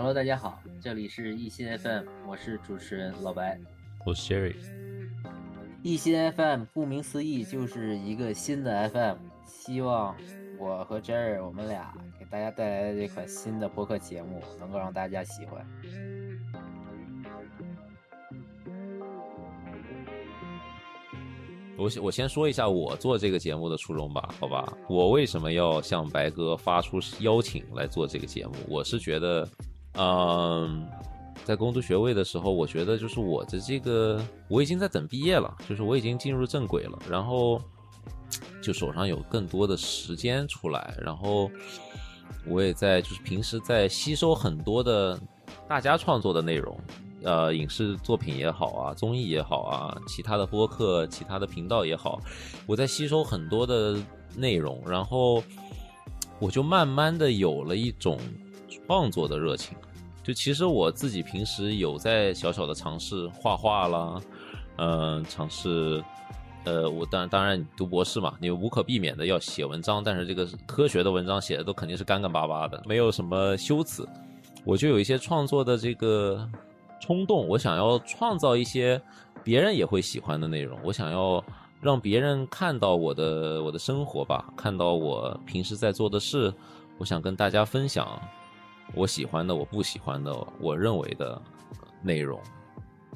Hello，大家好，这里是艺新 FM，我是主持人老白。我是 Sherry。艺新 FM 顾名思义就是一个新的 FM，希望我和 Jerry 我们俩给大家带来的这款新的播客节目能够让大家喜欢。我我先说一下我做这个节目的初衷吧，好吧？我为什么要向白哥发出邀请来做这个节目？我是觉得，嗯，在攻读学位的时候，我觉得就是我的这个我已经在等毕业了，就是我已经进入正轨了，然后就手上有更多的时间出来，然后我也在就是平时在吸收很多的大家创作的内容。呃，影视作品也好啊，综艺也好啊，其他的播客、其他的频道也好，我在吸收很多的内容，然后我就慢慢的有了一种创作的热情。就其实我自己平时有在小小的尝试画画啦，嗯，尝试，呃，我当然当然读博士嘛，你无可避免的要写文章，但是这个科学的文章写的都肯定是干干巴巴的，没有什么修辞，我就有一些创作的这个。冲动，我想要创造一些别人也会喜欢的内容，我想要让别人看到我的我的生活吧，看到我平时在做的事，我想跟大家分享我喜欢的、我不喜欢的、我认为的内容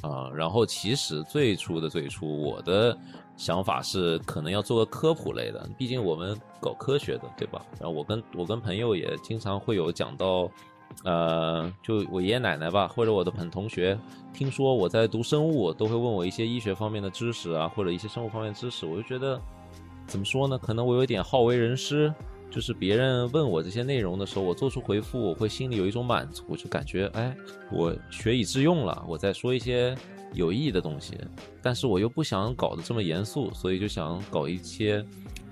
啊。然后其实最初的最初，我的想法是可能要做个科普类的，毕竟我们搞科学的，对吧？然后我跟我跟朋友也经常会有讲到。呃，就我爷爷奶奶吧，或者我的朋同学，听说我在读生物，都会问我一些医学方面的知识啊，或者一些生物方面的知识，我就觉得，怎么说呢？可能我有点好为人师，就是别人问我这些内容的时候，我做出回复，我会心里有一种满足，就感觉，哎，我学以致用了，我在说一些有意义的东西，但是我又不想搞得这么严肃，所以就想搞一些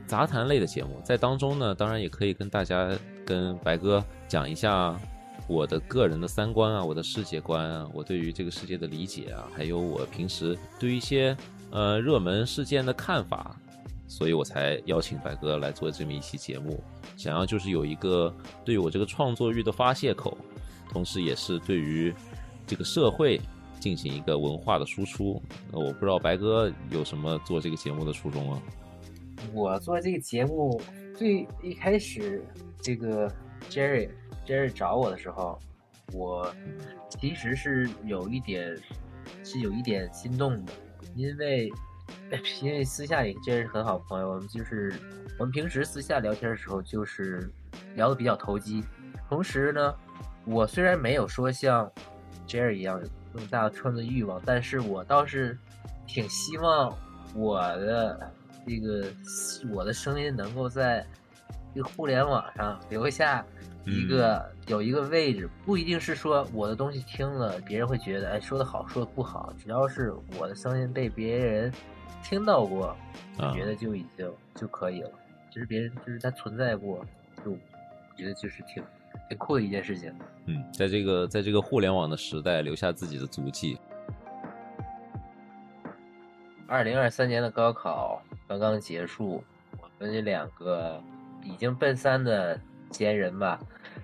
杂谈类的节目，在当中呢，当然也可以跟大家跟白哥讲一下。我的个人的三观啊，我的世界观啊，我对于这个世界的理解啊，还有我平时对于一些呃热门事件的看法，所以我才邀请白哥来做这么一期节目，想要就是有一个对我这个创作欲的发泄口，同时也是对于这个社会进行一个文化的输出。我不知道白哥有什么做这个节目的初衷啊？我做这个节目最一开始，这个 Jerry。Jerry 找我的时候，我其实是有一点，是有一点心动的，因为 因为私下里 Jerry 是很好朋友，我们就是我们平时私下聊天的时候就是聊的比较投机。同时呢，我虽然没有说像 Jerry 一样有那么大的创作欲望，但是我倒是挺希望我的这个我的声音能够在这个互联网上留下。一个有一个位置，不一定是说我的东西听了别人会觉得哎说的好，说的不好，只要是我的声音被别人听到过，我觉得就已经就可以了。其实别人就是他存在过，就觉得就是挺挺酷的一件事情。嗯，在这个在这个互联网的时代，留下自己的足迹。二零二三年的高考刚刚结束，我们这两个已经奔三的。闲人吧，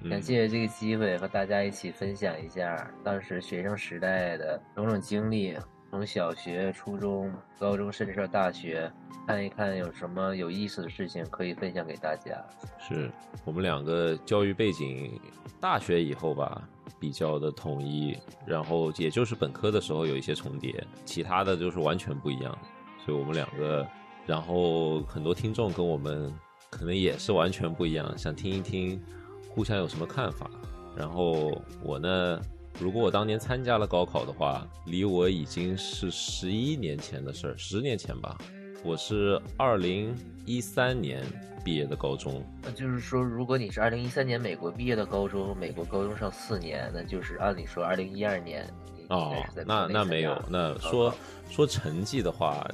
想借着这个机会和大家一起分享一下当时学生时代的种种经历，从小学、初中、高中，甚至是大学，看一看有什么有意思的事情可以分享给大家。是我们两个教育背景，大学以后吧比较的统一，然后也就是本科的时候有一些重叠，其他的就是完全不一样。所以我们两个，然后很多听众跟我们。可能也是完全不一样，想听一听互相有什么看法。然后我呢，如果我当年参加了高考的话，离我已经是十一年前的事儿，十年前吧。我是二零一三年毕业的高中，那就是说，如果你是二零一三年美国毕业的高中，美国高中上四年，那就是按理说二零一二年哦，那那没有，那说说成绩的话，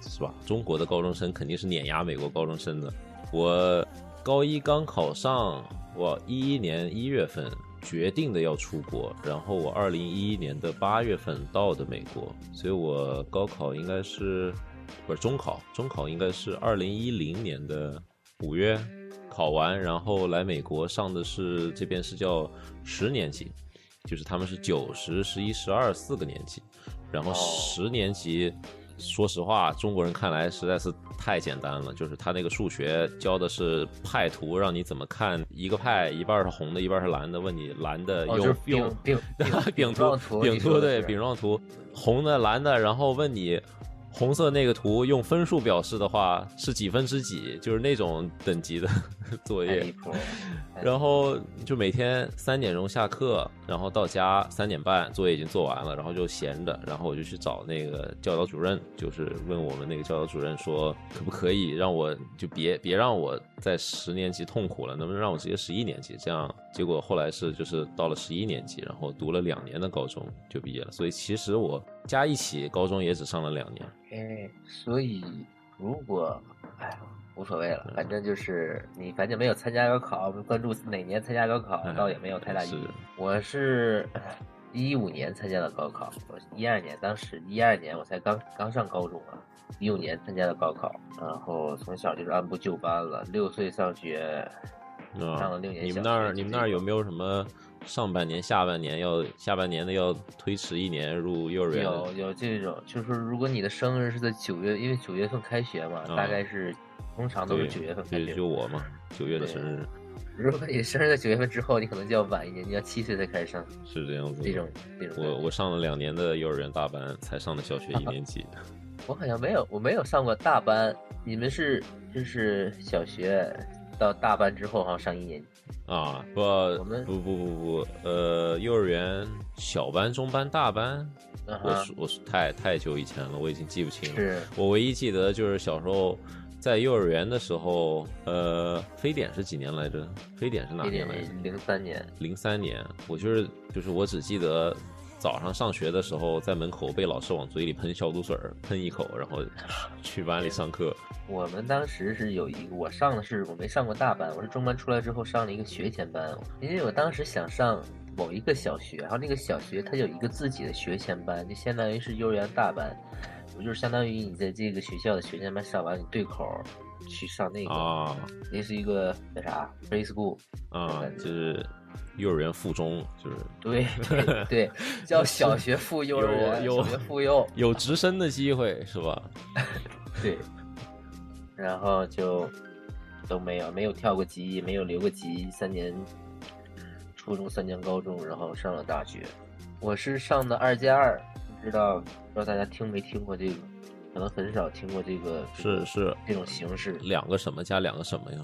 是吧？中国的高中生肯定是碾压美国高中生的。我高一刚考上，我一一年一月份决定的要出国，然后我二零一一年的八月份到的美国，所以我高考应该是不是中考？中考应该是二零一零年的五月考完，然后来美国上的是这边是叫十年级，就是他们是九十、十一、十二四个年级，然后哦十年级。说实话，中国人看来实在是太简单了。就是他那个数学教的是派图，让你怎么看一个派，一半是红的，一半是蓝的，问你蓝的用是用饼 饼饼图，图，饼图对饼状图，红的蓝的，然后问你红色那个图用分数表示的话是几分之几，就是那种等级的作业。然后就每天三点钟下课，然后到家三点半作业已经做完了，然后就闲着，然后我就去找那个教导主任，就是问我们那个教导主任说，可不可以让我就别别让我在十年级痛苦了，能不能让我直接十一年级？这样结果后来是就是到了十一年级，然后读了两年的高中就毕业了，所以其实我加一起高中也只上了两年。哎，所以如果，哎呀，无所谓了，反正就是你，反正没有参加高考，关注哪年参加高考，哎倒也没有太大意义。我是一五年参加的高考，我一二年，当时一二年我才刚刚上高中啊，一五年参加的高考，然后从小就是按部就班了，六岁上学，啊上了六年你们那儿你们那儿有没有什么上半年、下半年要下半年的要推迟一年入幼儿园？有有这种，就是如果你的生日是在九月，因为九月份开学嘛，啊大概是通常都是对九月份开就学。就我嘛，九月的生日如果你生日在九月份之后，你可能就要晚一年，你要七岁才开始上是这样子的。这种这种。我我上了两年的幼儿园大班，才上的小学一年级。我好像没有，我没有上过大班。你们是就是小学到大班之后，好像上一年级。啊，不我们不不不不，呃，幼儿园小班、中班、大班，我我是太太久以前了，我已经记不清了。是我唯一记得就是小时候在幼儿园的时候，呃，非典是几年来着？非典是哪一年来着？零三年，零三年，我就是就是我只记得早上上学的时候，在门口被老师往嘴里喷消毒水儿，喷一口，然后 去班里上课。我们当时是有一个，我上的是我没上过大班，我是中班出来之后上了一个学前班，因为我当时想上某一个小学，然后那个小学它有一个自己的学前班，就相当于是幼儿园大班，我就是相当于你在这个学校的学前班上完，你对口去上那个，啊那是一个那啥 preschool，啊，就是幼儿园附中，就是对对 对，叫小学附幼儿园，小学附幼，有直升的机会，是吧？对，然后就都没有，没有跳过级，没有留过级，三年初中、三年高中，然后上了大学。我是上的二加二，不知道不知道大家听没听过这个，可能很少听过这个是是这种形式。两个什么加两个什么呀？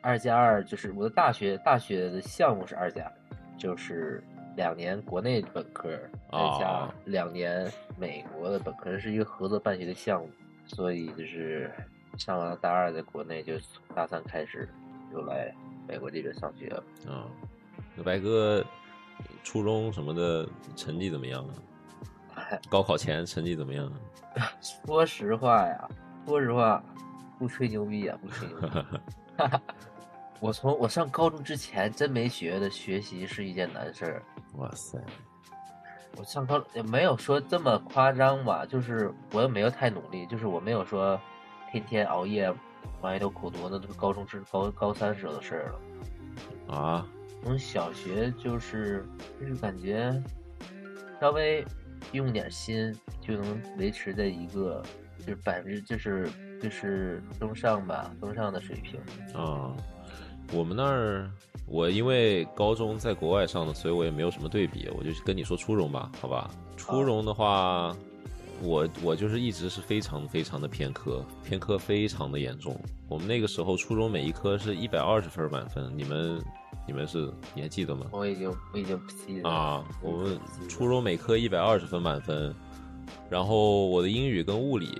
二加二就是我的大学大学的项目是二加，就是两年国内本科，再加啊两年美国的本科，是一个合作办学的项目，所以就是上完了大二在国内，就从大三开始就来美国这边上学了。啊，那白哥初中什么的成绩怎么样啊？高考前成绩怎么样啊？说实话呀，说实话，不吹牛逼也，不吹牛逼。我从我上高中之前真没觉得学习是一件难事儿。哇塞，我上高也没有说这么夸张吧，就是我也没有太努力，就是我没有说天天熬夜埋头苦读，那都是高中之高高三时候的事儿了。啊，从小学就是就是感觉稍微用点心就能维持在一个就是百分之就是就是中上吧，中上的水平。啊，我们那儿我因为高中在国外上的，所以我也没有什么对比，我就跟你说初中吧，好吧？初中的话，我我就是一直是非常非常的偏科，偏科非常的严重。我们那个时候初中每一科是一百二十分满分，你们你们是你还记得吗？我已经我已经不记得了啊，我们初中每科一百二十分满分，然后我的英语跟物理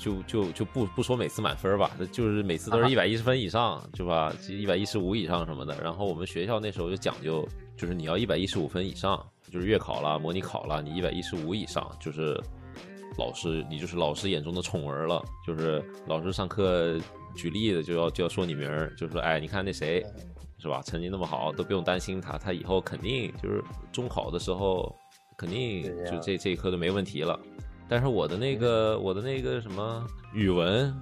就就就不不说每次满分吧，就是每次都啊是一百一十分以上，是吧？一百一十五以上什么的。然后我们学校那时候就讲究，就是你要一百一十五分以上，就是月考了、模拟考了，你一百一十五以上，就是老师你就是老师眼中的宠儿了，就是老师上课举例子就要就要说你名儿，就说哎，你看那谁。是吧？成绩那么好，都不用担心他，他以后肯定就是中考的时候，肯定就这这一科都没问题了。但是我的那个我的那个什么语文，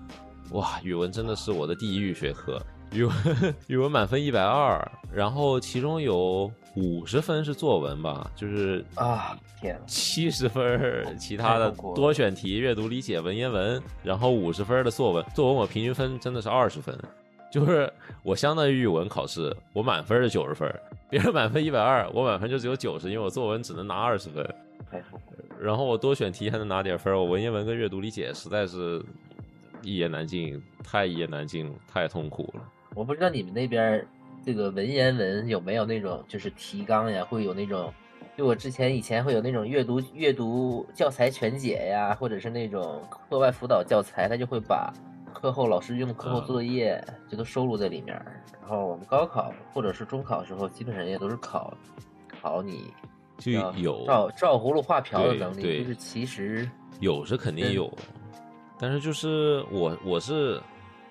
哇，语文真的是我的地狱学科，语文 语文满分一百二，然后其中有五十分是作文吧，就是啊，天，七十分其他的多选题、阅读理解、文言文，然后五十分的作文。作文我平均分真的是二十分，就是我相当于语文考试，我满分是九十分，别人满分一百二，我满分就只有九十，因为我作文只能拿二十分。太痛苦了。然后我多选题还能拿点分儿，我文言文跟阅读理解实在是一言难尽，太一言难尽，太痛苦了。我不知道你们那边这个文言文有没有那种就是提纲呀，会有那种，就我之前以前会有那种阅读阅读教材全解呀，或者是那种课外辅导教材，他就会把课后老师用的课后啊作业就都收录在里面儿。然后我们高考或者是中考的时候，基本上也都是考考你就有照照葫芦画瓢的能力，对就是其实有是肯定嗯有，但是就是我我是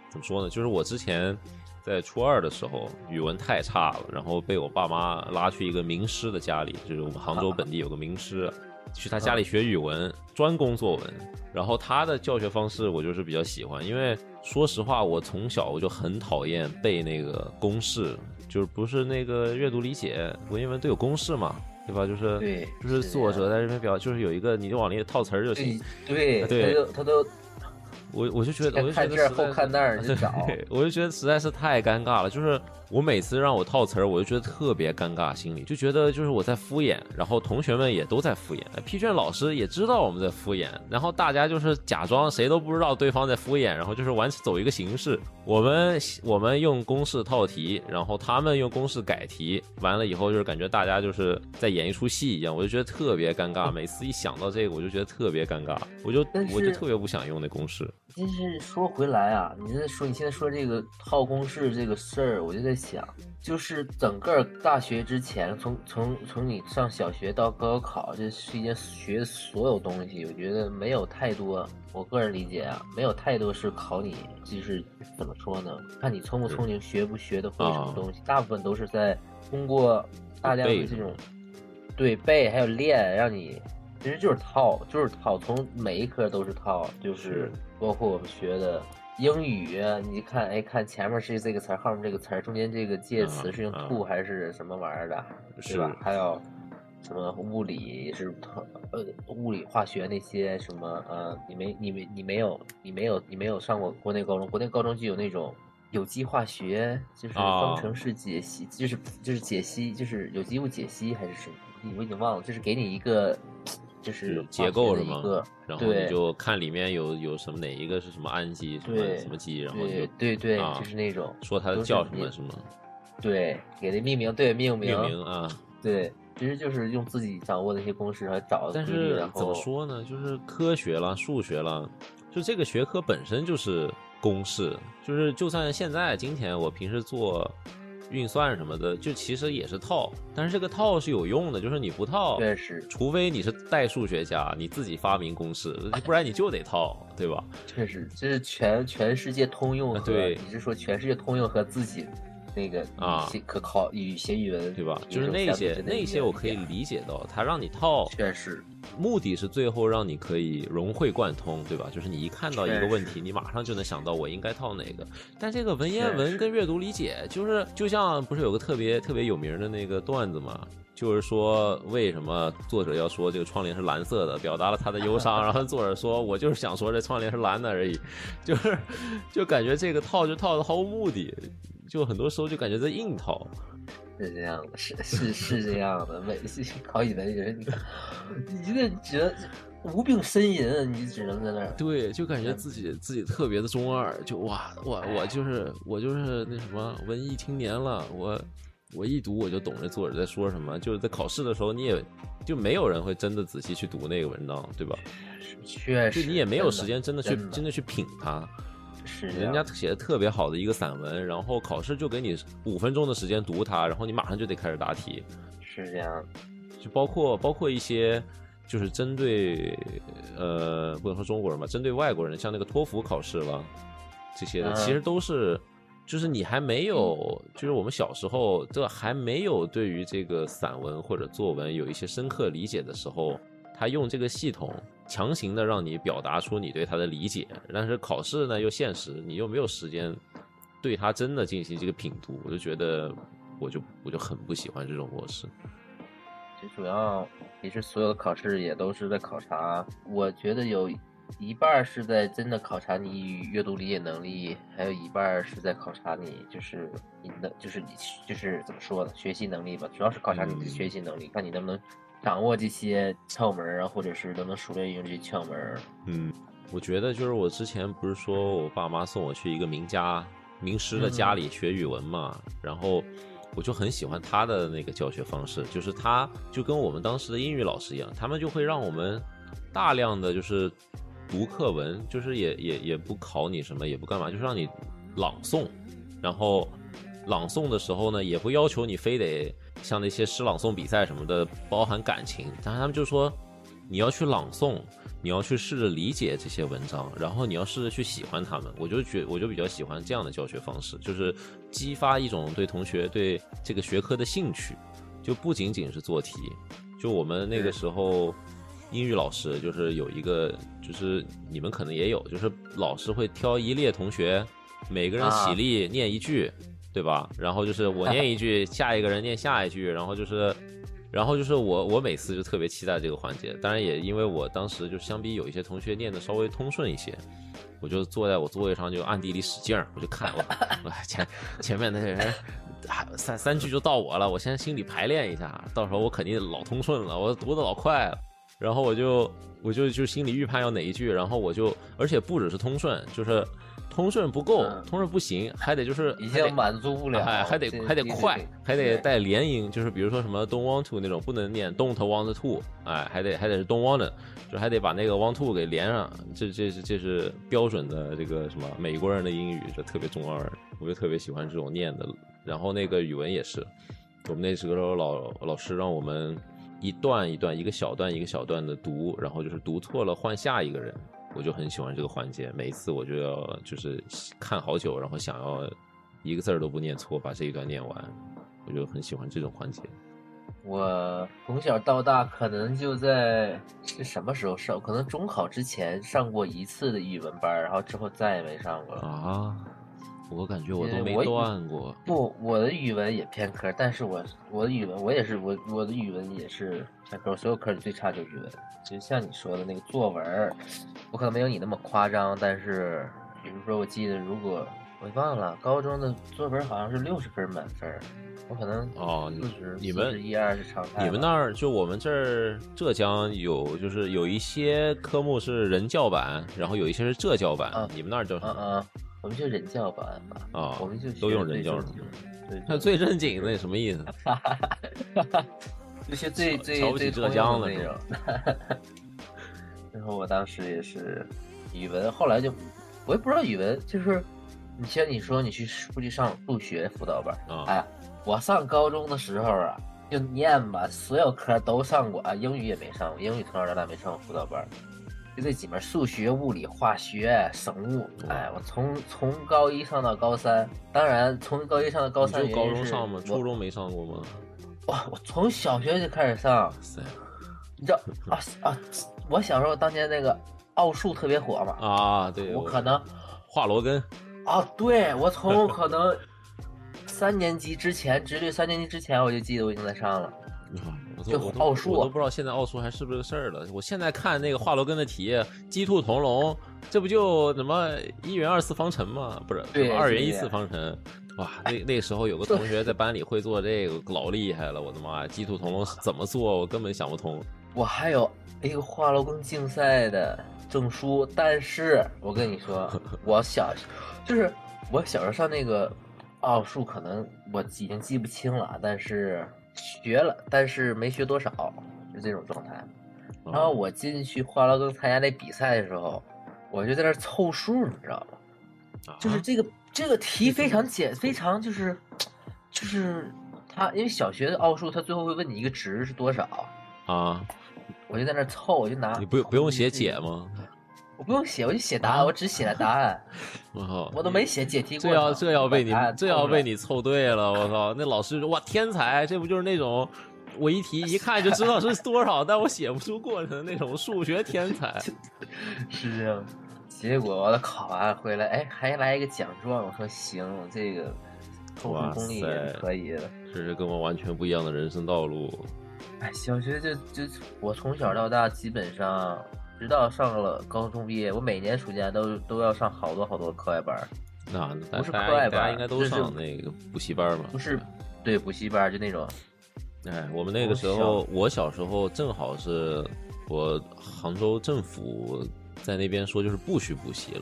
怎么说呢？就是我之前在初二的时候语文太差了，然后被我爸妈拉去一个名师的家里，就是我们杭州本地有个名师，去他家里学语文，专攻作文。然后他的教学方式我就是比较喜欢，因为说实话，我从小我就很讨厌背那个公式，就是不是那个阅读理解、文言文都有公式嘛，对吧？就是对就是是作者在这边表，就是有一个你就往里套词儿就行对。对，他都他都我我就觉得，我就觉看这儿得后看那儿 我就觉得实在是太尴尬了。就是我每次让我套词儿，我就觉得特别尴尬，心里就觉得就是我在敷衍，然后同学们也都在敷衍，批卷老师也知道我们在敷衍，然后大家就是假装谁都不知道对方在敷衍，然后就是完走一个形式。我们我们用公式套题，然后他们用公式改题，完了以后就是感觉大家就是在演一出戏一样，我就觉得特别尴尬。每次一想到这个，我就觉得特别尴尬，我就我就特别不想用那公式。但是说回来啊，你在说你现在说这个套公式这个事儿，我就在想，就是整个大学之前，从从从你上小学到高考这期间学所有东西，我觉得没有太多，我个人理解啊，没有太多是考你，就是怎么说呢？看你聪不聪明，学不学得会什么啊东西，大部分都是在通过大量的这种对背还有练，让你其实就是套，就是套，从每一科都是套，就是是包括我们学的英语啊，你看，哎，看前面是这个词儿，后面这个词儿，中间这个介词嗯是用嗯 to 还是什么玩意儿的，对吧？还有什么物理也是特呃物理化学那些什么呃，你没你没你没有你没有你没有上过国内高中，国内高中就有那种。有机化学就是啊方程式解析，就是就是解析，就是有机物解析还是什么？我已经忘了，就是给你一个，就就是是结构是吗？然后你就看里面有有什么哪一个是什么氨基什么什么基，然后对就对对，啊就是那种说它叫什么什么对，给它命名，对命名，命名啊。对，其实就是用自己掌握的一些公式来找但是怎么说呢？就是科学了、数学了，就这个学科本身就是公式，就是就算现在今天我平时做运算什么的，就其实也是套，但是这个套是有用的，就是你不套，确实除非你是代数学家，你自己发明公式，不然你就得套，对吧？确实这是全全世界通用对你是说全世界通用和自己那个啊可考语写语文对吧？就是那些那些我可以理解到，他让你套，确实目的是最后让你可以融会贯通，对吧？就是你一看到一个问题，你马上就能想到我应该套哪个。但这个文言文跟阅读理解，就是就像不是有个特别特别有名的那个段子嘛？就是说为什么作者要说这个窗帘是蓝色的，表达了他的忧伤。然后作者说，我就是想说这窗帘是蓝的而已，就是就感觉这个套就套的毫无目的，就很多时候就感觉在硬套。是这样的，是是是这样的。每次考语文就是你，你这个只能无病呻吟，你只能在那儿。对，就感觉自己自己特别的中二，就哇我我就是我就是那什么文艺青年了，我我一读我就懂这作者在说什么，就是在考试的时候你也就没有人会真的仔细去读那个文章，对吧？确实，你也没有时间真的去真真的去品它，是人家写的特别好的一个散文，然后考试就给你五分钟的时间读它，然后你马上就得开始答题，是这样，就包括包括一些就是针对呃不能说中国人吧，针对外国人，像那个托福考试了这些的，嗯其实都是就是你还没有，就是我们小时候这还没有对于这个散文或者作文有一些深刻理解的时候，他用这个系统强行的让你表达出你对他的理解，但是考试呢又现实，你又没有时间对他真的进行这个品读，我就觉得我就我就很不喜欢这种模式。最主要其实所有的考试也都是在考察，我觉得有一半是在真的考察你阅读理解能力，还有一半是在考察你就是你的就是你就是怎么说呢，学习能力吧，主要是考察你的学习能力，看你能不能掌握这些窍门啊，或者是都能熟练用这些窍门。嗯，我觉得就是我之前不是说我爸妈送我去一个名家名师的家里学语文嘛，然后。我就很喜欢他的那个教学方式，就是他就跟我们当时的英语老师一样，他们就会让我们大量的就是读课文，就是也也也不考你什么，也不干嘛，就是让你朗诵。然后朗诵的时候呢，也不要求你非得像那些诗朗诵比赛什么的包含感情，但是他们就说你要去朗诵。你要去试着理解这些文章，然后你要试着去喜欢他们。我就觉，我就比较喜欢这样的教学方式，就是激发一种对同学对这个学科的兴趣，就不仅仅是做题。就我们那个时候，英语老师就是有一个，就是你们可能也有，就是老师会挑一列同学，每个人起立念一句，对吧？然后就是我念一句，下一个人念下一句，然后就是。然后就是我，我每次就特别期待这个环节。当然也因为我当时就相比有一些同学念的稍微通顺一些，我就坐在我座位上就暗地里使劲儿，我就看我 前前面那些人，三三句就到我了，我先心里排练一下，到时候我肯定老通顺了，我读的老快了。然后我就我就就心里预判要哪一句，然后我就而且不只是通顺，就是。通顺不够，通顺不行，还得就是已经满足不了，哎，还得还得快，还得带连音，就是比如说什么 don't want to 那种，不能念 don't want to，哎，还得还得是 don't want，就还得把那个 want to 给连上，这这是这是标准的这个什么美国人的英语，就特别中二，我就特别喜欢这种念的。然后那个语文也是，我们那时候老老师让我们一段一段，一个小段一个小段的读，然后就是读错了换下一个人。我就很喜欢这个环节，每一次我就要就是看好久，然后想要一个字儿都不念错，把这一段念完，我就很喜欢这种环节。我从小到大可能就在是什么时候上？可能中考之前上过一次的语文班，然后之后再也没上过了啊。我感觉我都没断过。不，我的语文也偏科，但是我我的语文我也是我我的语文也是偏科，所有科里最差就是语文。就像你说的那个作文，我可能没有你那么夸张，但是比如说我记得，如果我忘了高中的作文好像是六十分满分，我可能哦，你们一二是常态。你们那儿就我们这儿浙江有就是有一些科目是人教版，然后有一些是浙教版，你们那儿叫什么？我们就人教版吧，啊，我们就都用人教。对，那最正经的什么意思？那 些最最最浙江的那种。然后我当时也是语文，后来就我也不知道语文，就是你像你说你去出去上数学辅导班，哎，我上高中的时候啊，就念吧，所有科都上过啊，英语也没上过，英语从小到大没上过辅导班。就这几门数学、物理、化学、生物，哎，我从从高一上到高三，当然从高一上到高三，就高中上吗？初中没上过吗？哇，我从小学就开始上，你知道啊啊！我小时候当年那个奥数特别火嘛，啊，对，我可能华罗庚，啊，对我从可能三年级之前，直对三年级之前，我就记得我已经在上了。就奥数，我都不知道现在奥数还是不是个事儿了。我现在看那个华罗庚的题，鸡兔同笼，这不就什么一元二次方程吗？不是，对，二元一次方程。哇，那那时候有个同学在班里会做这个，老厉害了！我的妈呀，鸡兔同笼怎么做？我根本想不通。我还有一个华罗庚竞赛的证书，但是我跟你说，我小就是我小时候上那个奥数，可能我已经记不清了，但是。学了，但是没学多少，就这种状态。然后我进去华罗庚参加那比赛的时候，我就在那凑数，你知道吗？就是这个这个题非常简，非常就是就是他，因为小学的奥数，他最后会问你一个值是多少啊？我就在那凑，我就拿你不用不用写解吗？我不用写，我就写答案，我只写了答案。我靠，我都没写解题。这要这要被你这要被你凑对了，我靠！那老师说哇天才，这不就是那种我一题一看就知道是多少，但我写不出过程的那种数学天才。是这样，结果我考完回来，哎，还来一个奖状。我说行，这个综合功力也可以的。这是跟我完全不一样的人生道路。哎，小学就就我从小到大，基本上直到上了高中毕业，我每年暑假都都要上好多好多课外班。那不是课外班，应该都上那个补习班嘛？不是，对，补习班就那种。哎，我们那个时候，我小时候正好是我杭州政府在那边说，就是不许补习了。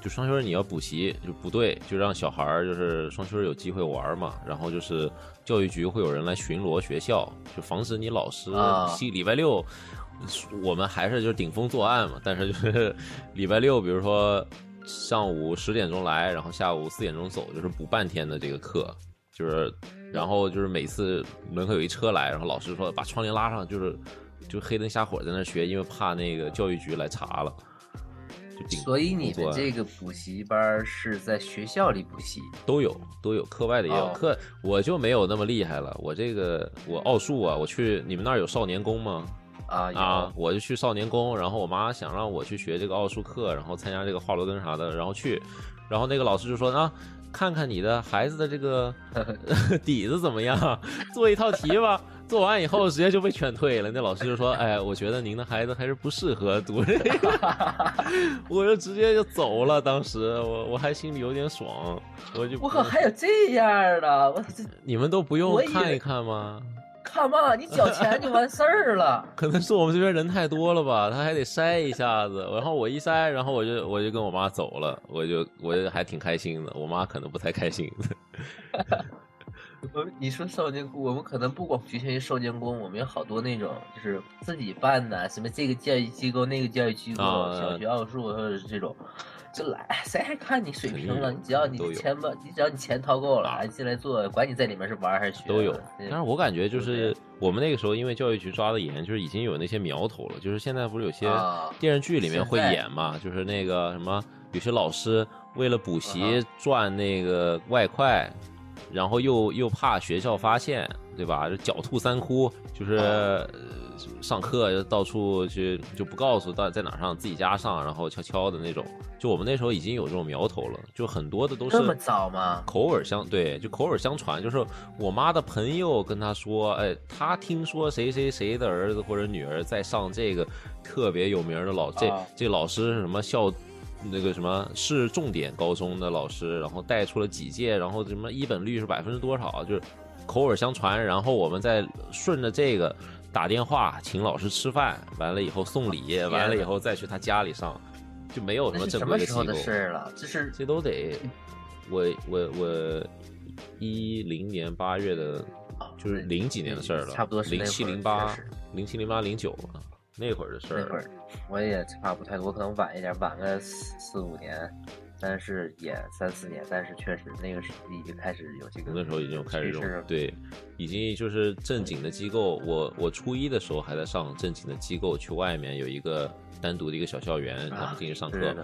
就双休日你要补习就不对，就让小孩儿就是双休日有机会玩嘛。然后就是教育局会有人来巡逻学校，就防止你老师礼礼拜六，我们还是就是顶风作案嘛。但是就是 礼拜六，比如说上午十点钟来，然后下午四点钟走，就是补半天的这个课，就是。然后就是每次门口有一车来，然后老师说把窗帘拉上，就是就黑灯瞎火在那学，因为怕那个教育局来查了。所以你们这个补习班是在学校里补习？都有都有，课外的也有课，我就没有那么厉害了。我这个我奥数啊，我去你们那儿有少年宫吗？啊啊，我就去少年宫，然后我妈想让我去学这个奥数课，然后参加这个华罗庚啥的，然后去，然后那个老师就说啊。看看你的孩子的这个 底子怎么样，做一套题吧。做完以后直接就被劝退了。那老师就说：“哎，我觉得您的孩子还是不适合读这个。”我就直接就走了。当时我我还心里有点爽，我就我靠，还有这样的？我这你们都不用看一看吗？看嘛，你缴钱就完事儿了。可能是我们这边人太多了吧，他还得筛一下子。然后我一筛，然后我就我就跟我妈走了，我就我就还挺开心的。我妈可能不太开心。我你说少年宫，我们可能不光局限于少年宫，我们有好多那种就是自己办的，什么这个教育机构那个教育机构，小学奥数或者是这种。就来，谁还看你水平了？你只要你钱吧，你只要你钱掏够了，进来做，管你在里面是玩还是学，都有。但是我感觉就是我们那个时候，因为教育局抓的严，就是已经有那些苗头了。就是现在不是有些电视剧里面会演嘛？就是那个什么，有些老师为了补习赚那个外快，然后又又怕学校发现，对吧？就狡兔三窟，就是。上课就到处去，就不告诉到在哪上，自己家上，然后悄悄的那种。就我们那时候已经有这种苗头了，就很多的都是这么早吗？口耳相对，就口耳相传，就是我妈的朋友跟她说，哎，她听说谁谁谁的儿子或者女儿在上这个特别有名的老这这老师是什么校那个什么市重点高中的老师，然后带出了几届，然后什么一本率是百分之多少，就是口耳相传，然后我们再顺着这个。打电话请老师吃饭，完了以后送礼，完了以后再去他家里上，就没有什么正规的机构。的事了？这是这都得，我我我一零年八月的，就是零几年的事儿了，差不多是零七零八，零七零八零九那会儿的事儿。那会儿我也差不太多，可能晚一点，晚个四四五年。但是也三四年，但是确实那个时候已经开始有这个，那时候已经有开始有对，已经就是正经的机构。我我初一的时候还在上正经的机构，去外面有一个单独的一个小校园，然后进去上课。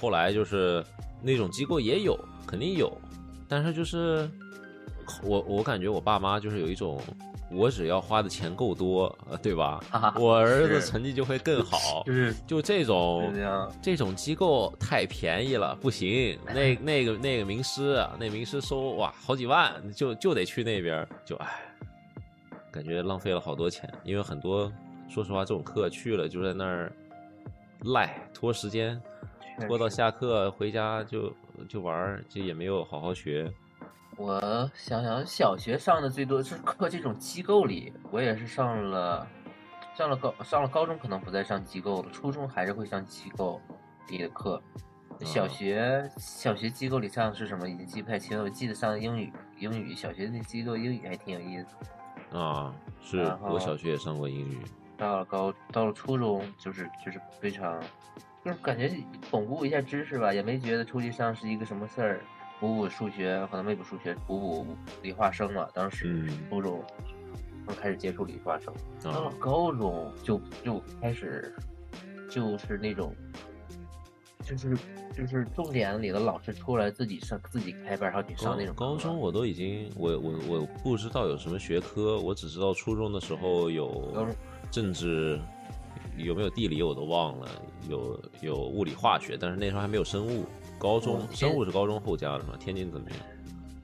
后来就是那种机构也有，肯定有，但是就是我我感觉我爸妈就是有一种。我只要花的钱够多，对吧？我儿子成绩就会更好。就是就这种这种机构太便宜了，不行。那那个那个名师，那名师收哇好几万，就就得去那边，就唉，感觉浪费了好多钱。因为很多说实话，这种课去了就在那儿赖拖时间，拖到下课回家就就玩，就也没有好好学。我想想，小学上的最多是课这种机构里，我也是上了，上了高上了高中可能不再上机构了，初中还是会上机构里的课。小学小学机构里上的是什么已经记不太清了，我记得上的英语，英语小学那机构英语还挺有意思。啊，是我小学也上过英语。到了高到了初中就是就是非常，就是感觉巩固一下知识吧，也没觉得出去上是一个什么事儿。补补数学，可能没补数学，补补理化生嘛。当时初中刚开始接触理化生，到了高中就就开始就是那种，就是就是重点里的老师出来自己上自己开班然后去上那种。高中我都已经我我我不知道有什么学科，我只知道初中的时候有政治，有没有地理我都忘了，有有物理化学，但是那时候还没有生物。高中生物是高中后加的吗？天津怎么样？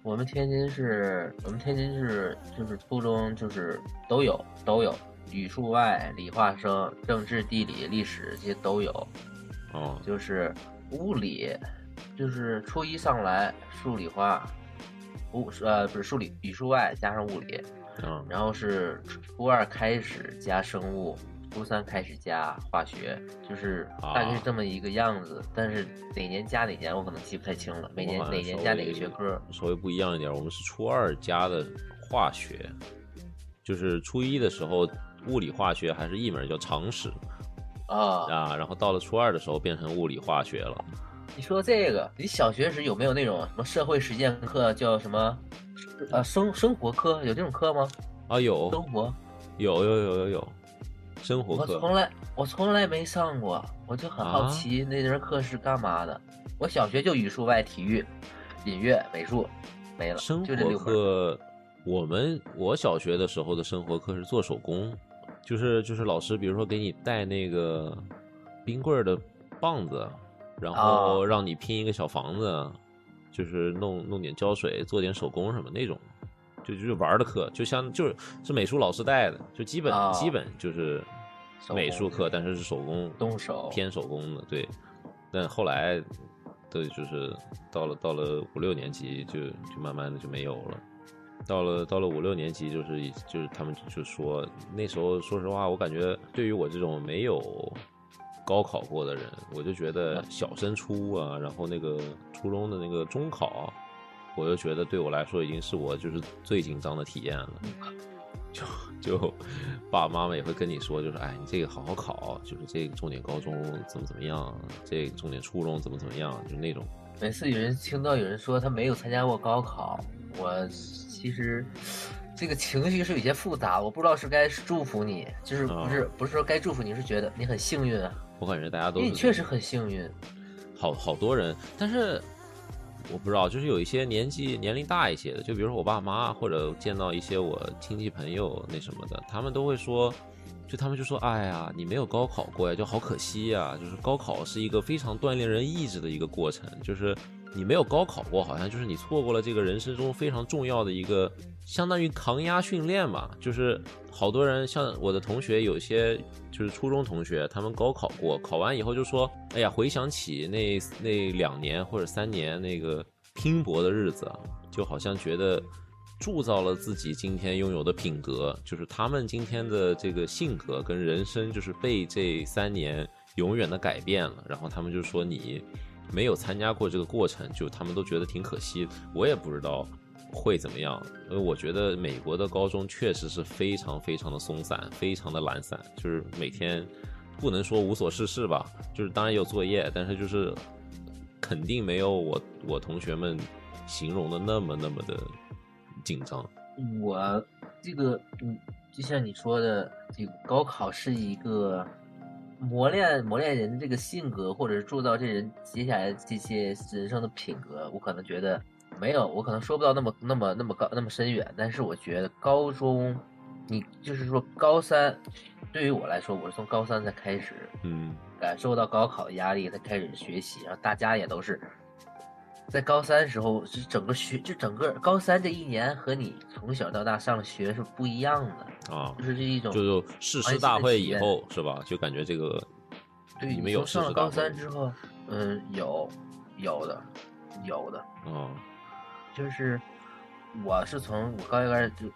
我们天津是，我们天津是就是初中就是都有都有，语数外、理化生、政治、地理、历史这些都有。哦，就是物理，就是初一上来数理化，物呃不是数理语数外加上物理，嗯，然后是初二开始加生物，初三开始加化学，就是大概是这么一个样子。但是哪年加哪年我可能记不太清了，每年哪年加哪个学科。稍微不一样一点，我们是初二加的化学，就是初一的时候物理化学还是一门叫常识啊，啊，然后到了初二的时候变成物理化学了。你说这个，你小学时有没有那种什么社会实践课，叫什么？呃，生生活科有这种课吗？啊，有生活，有有有有有，生活课我从来我从来没上过，我就很好奇那节课是干嘛的。我小学就语数外、体育、音乐、美术没了，生活。课，我们我小学的时候的生活课是做手工，就是就是老师比如说给你带那个冰棍的棒子，然后啊让你拼一个小房子，就是弄弄点胶水，做点手工什么那种，就就是玩的课，就像就是是美术老师带的，就基本、啊基本就是美术课，但是是手工动手偏手工的，对。但后来，对，就是到了到了五六年级就就慢慢的就没有了。到了到了五六年级，就是就是他们就说那时候，说实话，我感觉对于我这种没有高考过的人，我就觉得小升初啊，然后那个初中的那个中考，我就觉得对我来说已经是我就是最紧张的体验了。就就爸爸妈妈也会跟你说，就是哎，你这个好好考，就是这个重点高中怎么怎么样，这个重点初中怎么怎么样，就那种。每次有人听到有人说他没有参加过高考，我其实这个情绪是有些复杂，我不知道是该祝福你，就是不是、不是说该祝福你，是觉得你很幸运啊，我感觉大家都因为你确实很幸运。好好多人，但是我不知道，就是有一些年纪年龄大一些的，就比如说我爸妈，或者见到一些我亲戚朋友那什么的，他们都会说，就他们就说，哎呀，你没有高考过呀，就好可惜呀。就是高考是一个非常锻炼人意志的一个过程，就是你没有高考过，好像就是你错过了这个人生中非常重要的一个，相当于抗压训练嘛。就是好多人，像我的同学，有些就是初中同学，他们高考过，考完以后就说，哎呀，回想起那那两年或者三年那个拼搏的日子啊，就好像觉得铸造了自己今天拥有的品格，就是他们今天的这个性格跟人生，就是被这三年永远的改变了。然后他们就说你没有参加过这个过程，就他们都觉得挺可惜。我也不知道会怎么样，因为我觉得美国的高中确实是非常非常的松散，非常的懒散，就是每天不能说无所事事吧，就是当然有作业，但是就是肯定没有我我同学们形容的那么那么的紧张。我这个，嗯，就像你说的，这个高考是一个磨练磨练人的这个性格，或者是铸造这人接下来这些人生的品格。我可能觉得没有，我可能说不到那么那么那么高那么深远，但是我觉得高中，你就是说高三，对于我来说，我是从高三才开始嗯。感受到高考的压力，才开始学习，然后大家也都是在高三时候，就整个学，就整个高三这一年和你从小到大上的学是不一样的，啊，就是这一种就是誓师大会以后是吧？就感觉这个对你们有从上了高三之后，嗯，有有的有的，啊就是我是从我高一开始就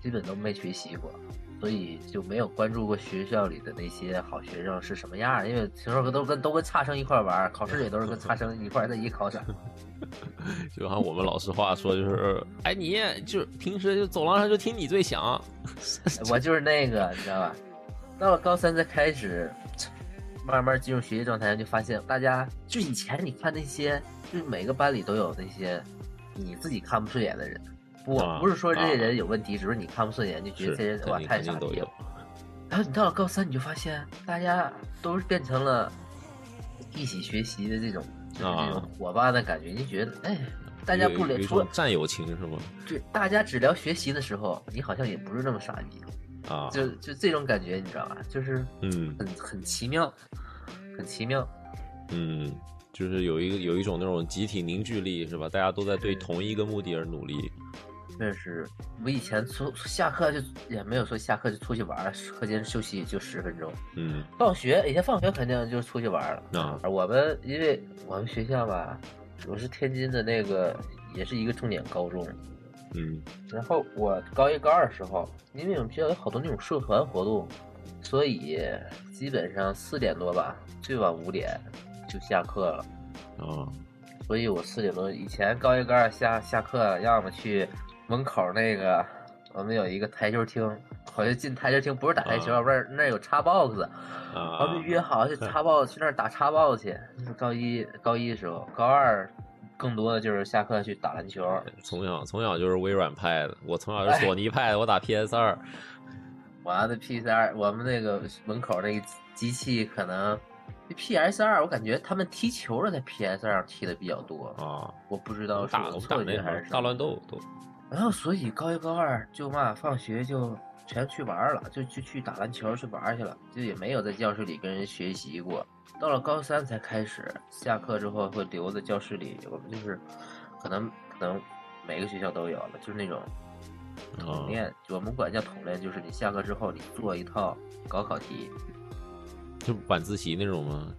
基本都没学习过，所以就没有关注过学校里的那些好学生是什么样儿。因为平时都跟都跟差生一块儿玩儿，考试也都是跟差生一块儿在一考场。就按我们老师话说，就是哎，你就平时就走廊上就听你最响，我就是那个，你知道吧？到了高三才开始慢慢进入学习状态，就发现大家就以前你看那些，就是每个班里都有那些你自己看不顺眼的人。不，啊不是说这些啊人有问题，只是你看不顺眼，就觉得是这人哇太傻逼了。然后你到了高三，你就发现大家都是变成了一起学习的这种，就是这种啊伙伴的感觉。你就觉得，哎，大家不聊除了战友情是吗？对大家只聊学习的时候，你好像也不是那么傻逼。啊，就就这种感觉，你知道吧？就是嗯很很奇妙，很奇妙。嗯，就是有一个有一种那种集体凝聚力，是吧？大家都在对同一个目的而努力。确实，我以前出下课就也没有说下课就出去玩，课间休息就十分钟。嗯放学以前放学肯定就是出去玩了。啊而我们因为我们学校吧，我是天津的那个，也是一个重点高中。嗯然后我高一高二的时候，因为我们学校有好多那种社团活动，所以基本上四点多吧，最晚五点就下课了。啊所以我四点多以前高一高二下下课，要么去门口那个，我们有一个台球厅，好像进台球厅不是打台球，啊不是那有插 box，啊！我们约好去插 box，去那儿打插 box 去。高一高一的时候，高二更多的就是下课去打篮球。从小从小就是微软派的，我从小哎是索尼派的，我打 PS 二。完了 PS 二，我们那个门口那个机器可能 PS 二，我感觉他们踢球的在 PS 二上踢的比较多，啊，我不知道是我错觉还是大乱斗都然后所以高一高二就嘛，放学就全去玩了，就就去打篮球去玩去了，就也没有在教室里跟人学习过。到了高三才开始，下课之后会留在教室里，我们就是可能可能每个学校都有了，就是那种统啊练，我们管叫统练，就是你下课之后你做一套高考题，就晚自习那种吗？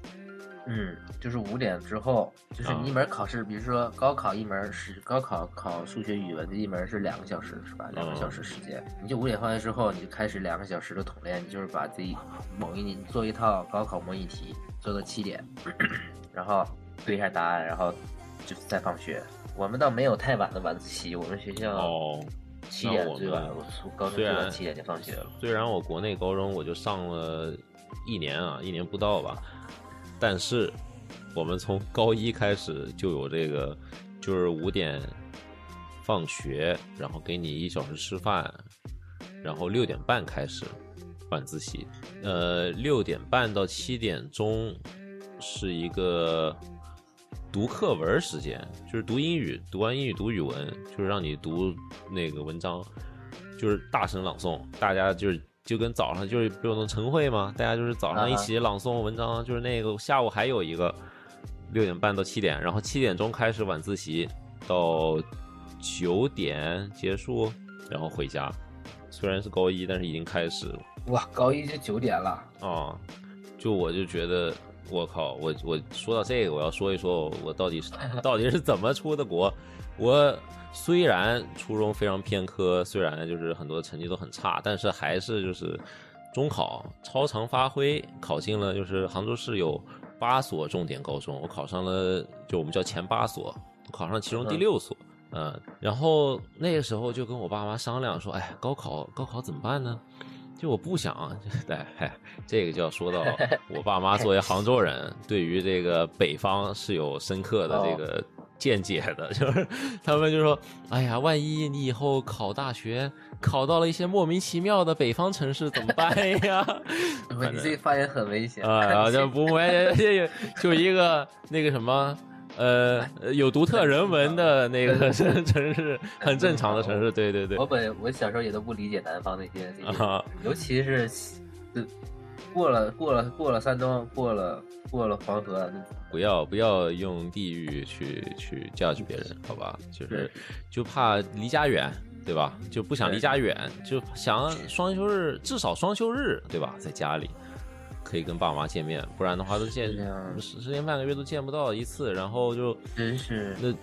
嗯，就是五点之后，就是啊你一门考试，比如说高考一门是高考考数学、语文的一门是两个小时，是吧？两个小时时间，你就五点放学之后，你就开始两个小时的统练，你就是把自己某一你做一套高考模拟题，做到七点，然后对一下答案，然后就再放学。我们倒没有太晚的晚自习，我们学校哦，七点最晚，我初高中最晚七点就放学了。虽然我国内高中我就上了一年啊，一年不到吧，但是我们从高一开始就有这个，就是五点放学，然后给你一小时吃饭，然后六点半开始晚自习，呃，六点半到七点钟是一个读课文时间，就是读英语，读完英语读语文，就是让你读那个文章，就是大声朗诵，大家就是就跟早上就是不有那种晨会嘛，大家就是早上一起朗诵文章，就是那个下午还有一个六点半到七点，然后七点钟开始晚自习，到九点结束，然后回家。虽然是高一，但是已经开始了。哇，高一就九点了，啊，就我就觉得，我靠，我我说到这个，我要说一说我到底是 到底是怎么出的国。我虽然初中非常偏科，虽然就是很多成绩都很差，但是还是就是中考超常发挥，考进了就是杭州市有八所重点高中，我考上了就我们叫前八所，考上其中第嗯六所。嗯，然后那个时候就跟我爸妈商量说，哎，高考高考怎么办呢？就我不想，哎，这个就要说到我爸妈作为杭州人，对于这个北方是有深刻的这个见解的，就是他们就说，哎呀，万一你以后考大学考到了一些莫名其妙的北方城市怎么办呀？不你这个发言很危险啊，然后就不没 就就一个那个什么。呃，有独特人文的那个城城市，很正常的城市，对对对我。本我小时候也都不理解南方那些那些，啊尤其是呃过了过了过了山东，过了过了黄河，不要不要用地域去去 judge 别人，好吧？就是就怕离家远，对吧？就不想离家远，就想双休日至少双休日，对吧？在家里可以跟爸妈见面，不然的话都见十十天半个月都见不到一次，然后就真是那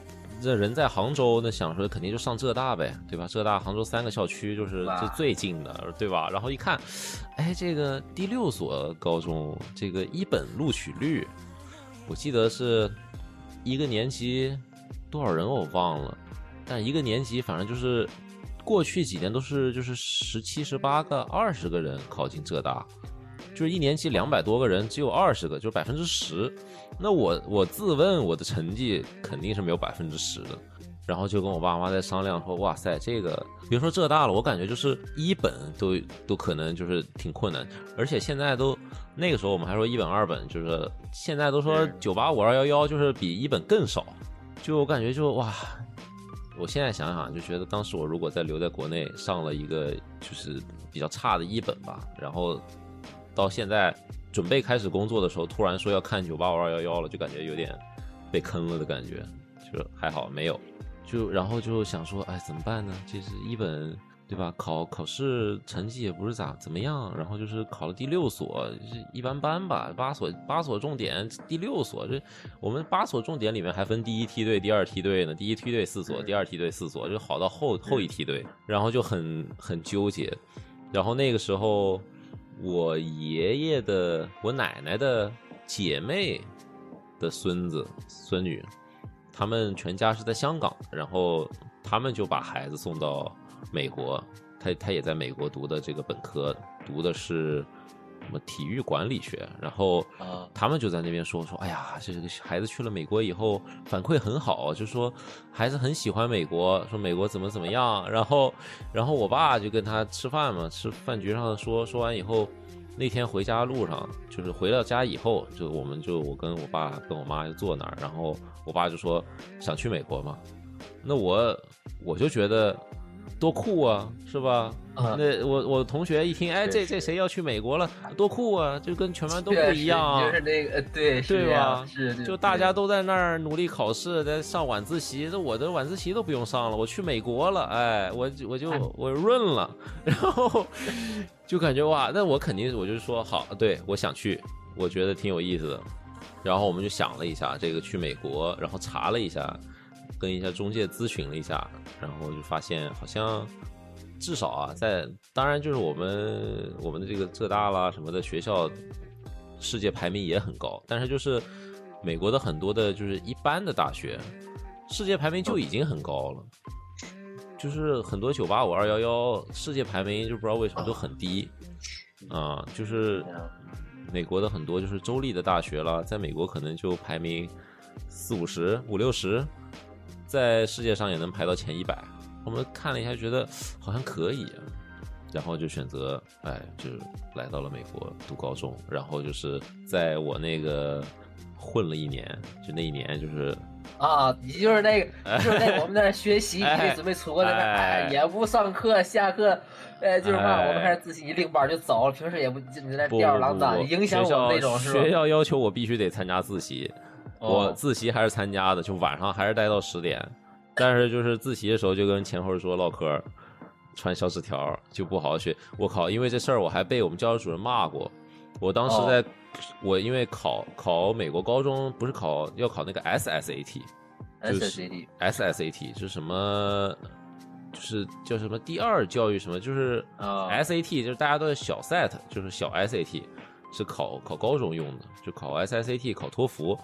这人在杭州，那想说肯定就上浙大呗，对吧？浙大杭州三个校区就是最最近的，对吧？然后一看，哎，这个第六所高中这个一本录取率，我记得是一个年级多少人我忘了，但一个年级反正就是过去几年都是就是十七、十八个、二十个人考进浙大，就是一年级两百多个人，只有二十个，就是百分之十。那我我自问我的成绩肯定是没有百分之十的，然后就跟我爸妈在商量说，哇塞，这个别说浙大了，我感觉就是一本都都可能就是挺困难，而且现在都那个时候我们还说一本二本，就是现在都说是九八五二幺幺就是比一本更少，就我感觉就哇。我现在想想就觉得，当时我如果再留在国内上了一个就是比较差的一本吧，然后到现在准备开始工作的时候，突然说要看九八五二幺幺了，就感觉有点被坑了的感觉。就还好没有，就然后就想说，哎，怎么办呢？这是一本。对吧？考考试成绩也不是咋怎么样，然后就是考了第六所，是一般般吧。八所八所重点第六所，这我们八所重点里面还分第一梯队、第二梯队呢。第一梯队四所，第二梯队四所，就好到后后一梯队，然后就很很纠结。然后那个时候，我爷爷的、我奶奶的姐妹的孙子孙女，他们全家是在香港，然后他们就把孩子送到。美国，他他也在美国读的这个本科，读的是么体育管理学。然后，他们就在那边说说，哎呀，这个孩子去了美国以后反馈很好，就说孩子很喜欢美国，说美国怎么怎么样。然后，然后我爸就跟他吃饭嘛，吃饭局上说说完以后，那天回家路上，就是回到家以后，就我们就我跟我爸跟我妈就坐那儿，然后我爸就说想去美国嘛，那我我就觉得。多酷啊，是吧？那我我同学一听，哎，这这谁要去美国了？多酷啊，就跟全班都不一样。啊就是那个，对，对吧？是，就大家都在那儿努力考试，在上晚自习，这我的晚自习都不用上了，我去美国了，哎，我我就我润了，然后就感觉哇，那我肯定我就说好，对我想去，我觉得挺有意思的。然后我们就想了一下，这个去美国，然后查了一下。跟一下中介咨询了一下，然后就发现好像至少啊，在当然就是我们我们的这个浙大啦什么的学校，世界排名也很高，但是就是美国的很多的就是一般的大学，世界排名就已经很高了，就是很多九八五二幺幺世界排名就不知道为什么都很低啊，就是美国的很多就是州立的大学了，在美国可能就排名四五十五六十。在世界上也能排到前一百，我们看了一下，觉得好像可以，然后就选择，哎，就来到了美国读高中，然后就是在我那个混了一年，就那一年就是啊，你就是那个，就是那我们那学习，你准备出国来，也不上课，下课，哎，就是嘛，我们开始自习，一领班就走了，平时也不就在吊儿郎当，影响我们那种，是吧？学校要求我必须得参加自习。我自习还是参加的，就晚上还是待到十点，但是就是自习的时候就跟前后桌唠嗑，传小纸条，就不好好学。我靠，因为这事儿我还被我们教导主任骂过。我当时在，我因为考考美国高中不是考要考那个 SSAT，SSAT，SSAT 是什么？就是叫什么第二教育什么？就是 SAT，就是大家都是小 SAT，就是小 SAT，是考考高中用的，就考 SSAT，考托福。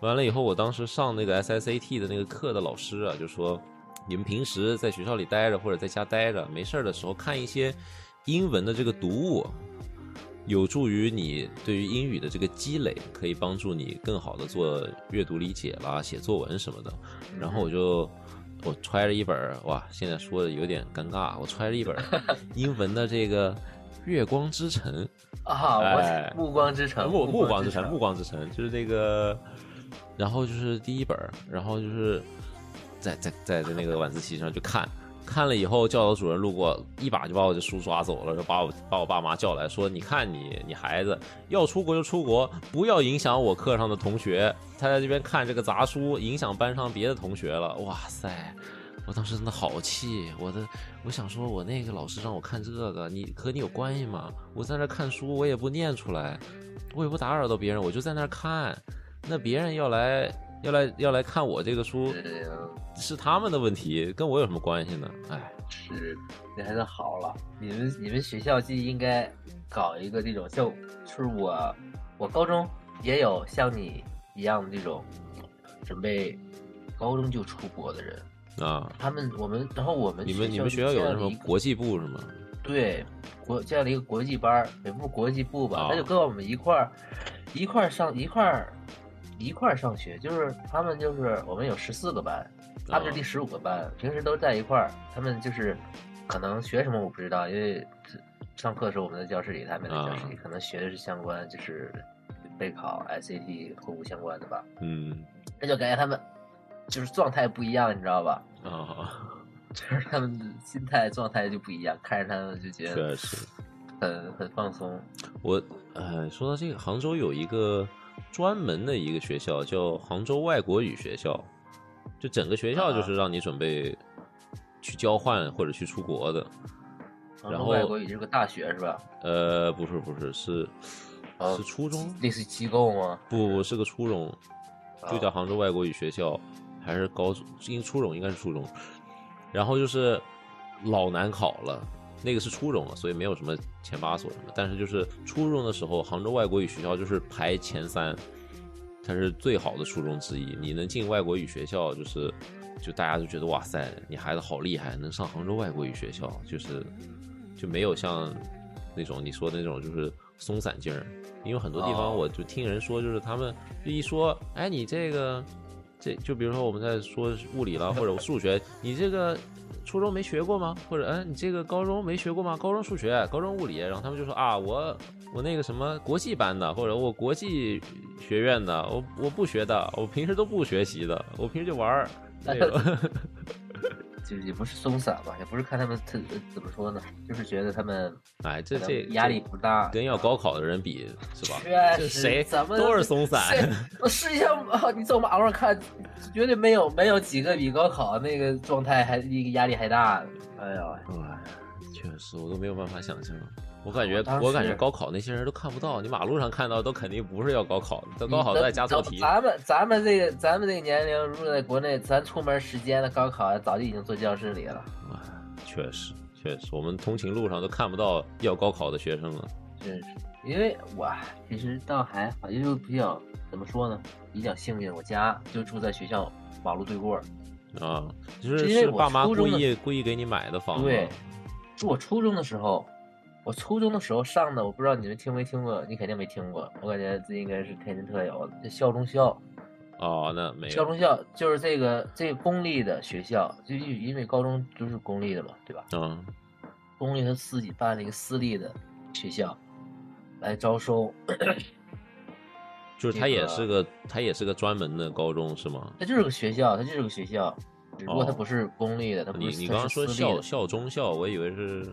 完了以后，我当时上那个 SSAT 的那个课的老师啊，就说：“你们平时在学校里待着或者在家待着，没事儿的时候看一些英文的这个读物，有助于你对于英语的这个积累，可以帮助你更好的做阅读理解啦、写作文什么的。”然后我就我揣着一本哇，现在说的有点尴尬，我揣着一本 英文的这个《月光之城》啊，哎，暮光之城，暮暮光之城，暮光之城，就是那个。然后就是第一本，然后就是在在在在那个晚自习上就看，看了以后教导主任路过，一把就把我的书抓走了，就把我把我爸妈叫来说：“你看你你孩子要出国就出国，不要影响我课上的同学。他在这边看这个杂书，影响班上别的同学了。”哇塞！我当时真的好气，我的我想说，我那个老师让我看这个，你和你有关系吗？我在那看书，我也不念出来，我也不打扰到别人，我就在那看。那别人要来要来要来看我这个书，是他们的问题，跟我有什么关系呢？哎，是，那还是好了。你们你们学校就应该搞一个这种，像就是我我高中也有像你一样的这种准备高中就出国的人啊。他们我们然后我们你们你们学校有什么国际部是吗？对，国这样的一个国际班也不是国际部吧，他就跟我们一块儿一块儿上一块儿。一块儿上学，就是他们就是我们有十四个班，他们是第十五个班，平时都在一块儿。他们就是可能学什么我不知道，因为上课的时候我们在教室里，他们在教室里可能学的是相关，就是备考 SAT 托福相关的吧。嗯，那就感觉他们就是状态不一样，你知道吧？啊，就是他们的心态状态就不一样，看着他们就觉得确实。很很放松。我呃，说到这个，杭州有一个专门的一个学校叫杭州外国语学校，就整个学校就是让你准备去交换或者去出国的。然后外国语是个大学是吧？呃，不是不是是呃是初中，类似机构吗？不不是个初中，就叫哦杭州外国语学校，还是高中？应初中应该是初中。然后就是老难考了，那个是初中了，所以没有什么前八所什么。但是就是初中的时候，杭州外国语学校就是排前三，它是最好的初中之一。你能进外国语学校，就是就大家就觉得哇塞，你孩子好厉害，能上杭州外国语学校，就是就没有像那种你说的那种就是松散劲儿。因为很多地方哦我就听人说，就是他们就一说，哎，你这个这就比如说我们在说物理了或者数学，你这个初中没学过吗？或者嗯，你这个高中没学过吗？高中数学、高中物理，然后他们就说啊，我我那个什么国际班的，或者我国际学院的，我我不学的，我平时都不学习的，我平时就玩儿。就是也不是松散吧，也不是看他们特怎么说呢，就是觉得他们哎，这这压力不大。跟要高考的人比是吧？谁咱们都是松散。我试一下，啊你走马路上看，绝对没有没有几个比高考那个状态还那个压力还大的。哎呀，哎，确实，我都没有办法想象。我感觉，我感觉高考那些人都看不到，你马路上看到都肯定不是要高考的，都高考都在加错题。咱们咱们这个咱们这个年龄，如果在国内，咱出门时间的高考早就已经坐教室里了。啊，确实，确实，我们通勤路上都看不到要高考的学生了。真是，因为我其实倒还好，因为比较怎么说呢，比较幸运，我家就住在学校马路对过。啊，就是是因为我爸妈故意故意给你买的房子？对，是我初中的时候，我初中的时候上的，我不知道你们听没听过，你肯定没听过，我感觉这应该是天津特有的，这校中校。哦，那没有。校中校就是这个这个公立的学校，就因为高中都是公立的嘛，对吧？嗯，公立他自己办了一个私立的学校来招收，就是他也这个是个，他也是个专门的高中是吗？他就是个学校，他就是个学校，只不过它哦不是公立的，他不是你你刚刚说校校中校，我以为是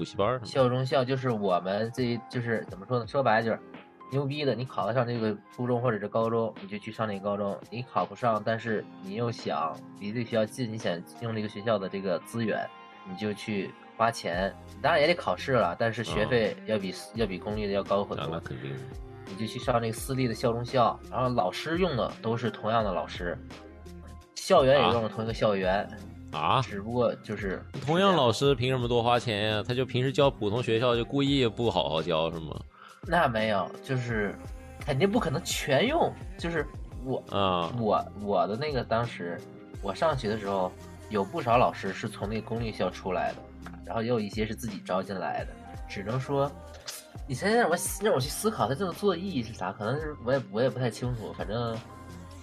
补习班校中校就是我们这就是怎么说呢？说白了就是牛逼的，你考得上这个初中或者是高中，你就去上那个高中；你考不上，但是你又想离这个学校近，你想用这个学校的这个资源，你就去花钱。当然也得考试了，但是学嗯费要比、要比公立的要高很多那。肯定的。你就去上那个私立的校中校，然后老师用的都是同样的老师，校园也啊用了同一个校园，啊，只不过就是同样老师凭什么多花钱呀？他就平时教普通学校就故意不好好教是吗？那没有，就是肯定不可能全用。就是我啊，我我的那个当时我上学的时候，有不少老师是从那个公立校出来的，然后也有一些是自己招进来的。只能说，你现在让我让我去思考他这么做的意义是啥？可能是我也我也不太清楚，反正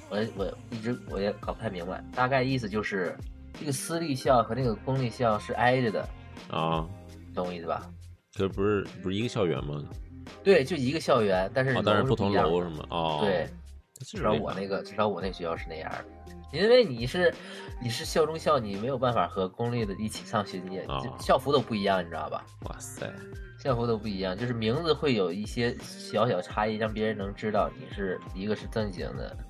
我我一直我也搞不太明白。大概意思就是，这个私立校和那个公立校是挨着的，啊，懂我意思吧？这不是不是一个校园吗？对，就一个校园，但是哦，但是楼不同楼是吗？哦，对，至少我那个，至少我那学校是那样的，因为你是你是校中校，你没有办法和公立的一起上学，你校服都不一样，你知道吧？哇塞，校服都不一样，就是名字会有一些小小差异，让别人能知道你是一个是正经的啊，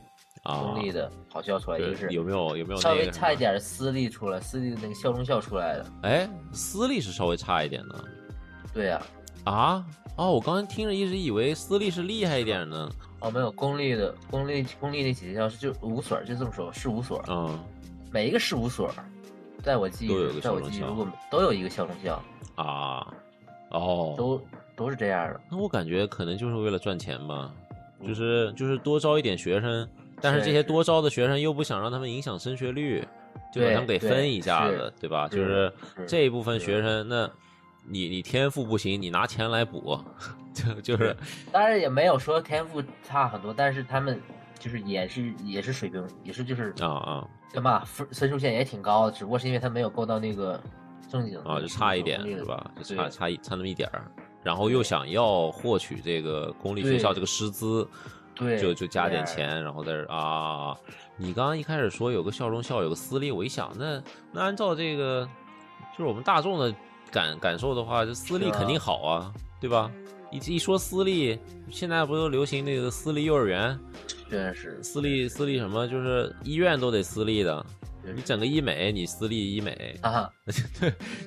公立的好校出来，一个是有没有有没有稍微？差一点的私立出来，私立的那个校中校出来的。哎，私立是稍微差一点的对呀、啊。哦，我刚才听着一直以为私立是厉害一点呢。哦，没有公立的公立公立那几个校是就五所，就这么说，是五所，嗯每一个事务所，在我记忆都有中，在我记忆，如果都有一个校中校，啊，哦，都都是这样的。那我感觉可能就是为了赚钱吧，就是就是多招一点学生，但是这些多招的学生又不想让他们影响升学率，就把对他们给分一下子，对吧？就是是这一部分学生，那你你天赋不行，你拿钱来补，就就是当然也没有说天赋差很多，但是他们就是也是也是水平，也是就是啊啊。干嘛分分数线也挺高的，只不过是因为他没有够到那个正经啊，就差一点是吧？就差差一差那么一点儿，然后又想要获取这个公立学校这个师资，对，就就加点钱，然后在这儿啊。你刚刚一开始说有个校中校有个私立，我一想，那那按照这个就是我们大众的感感受的话，就私立肯定好啊，对吧？一一说私立，现在不都流行那个私立幼儿园、真是私立私立什么，就是医院都得私立的。你整个医美，你私立医美，啊，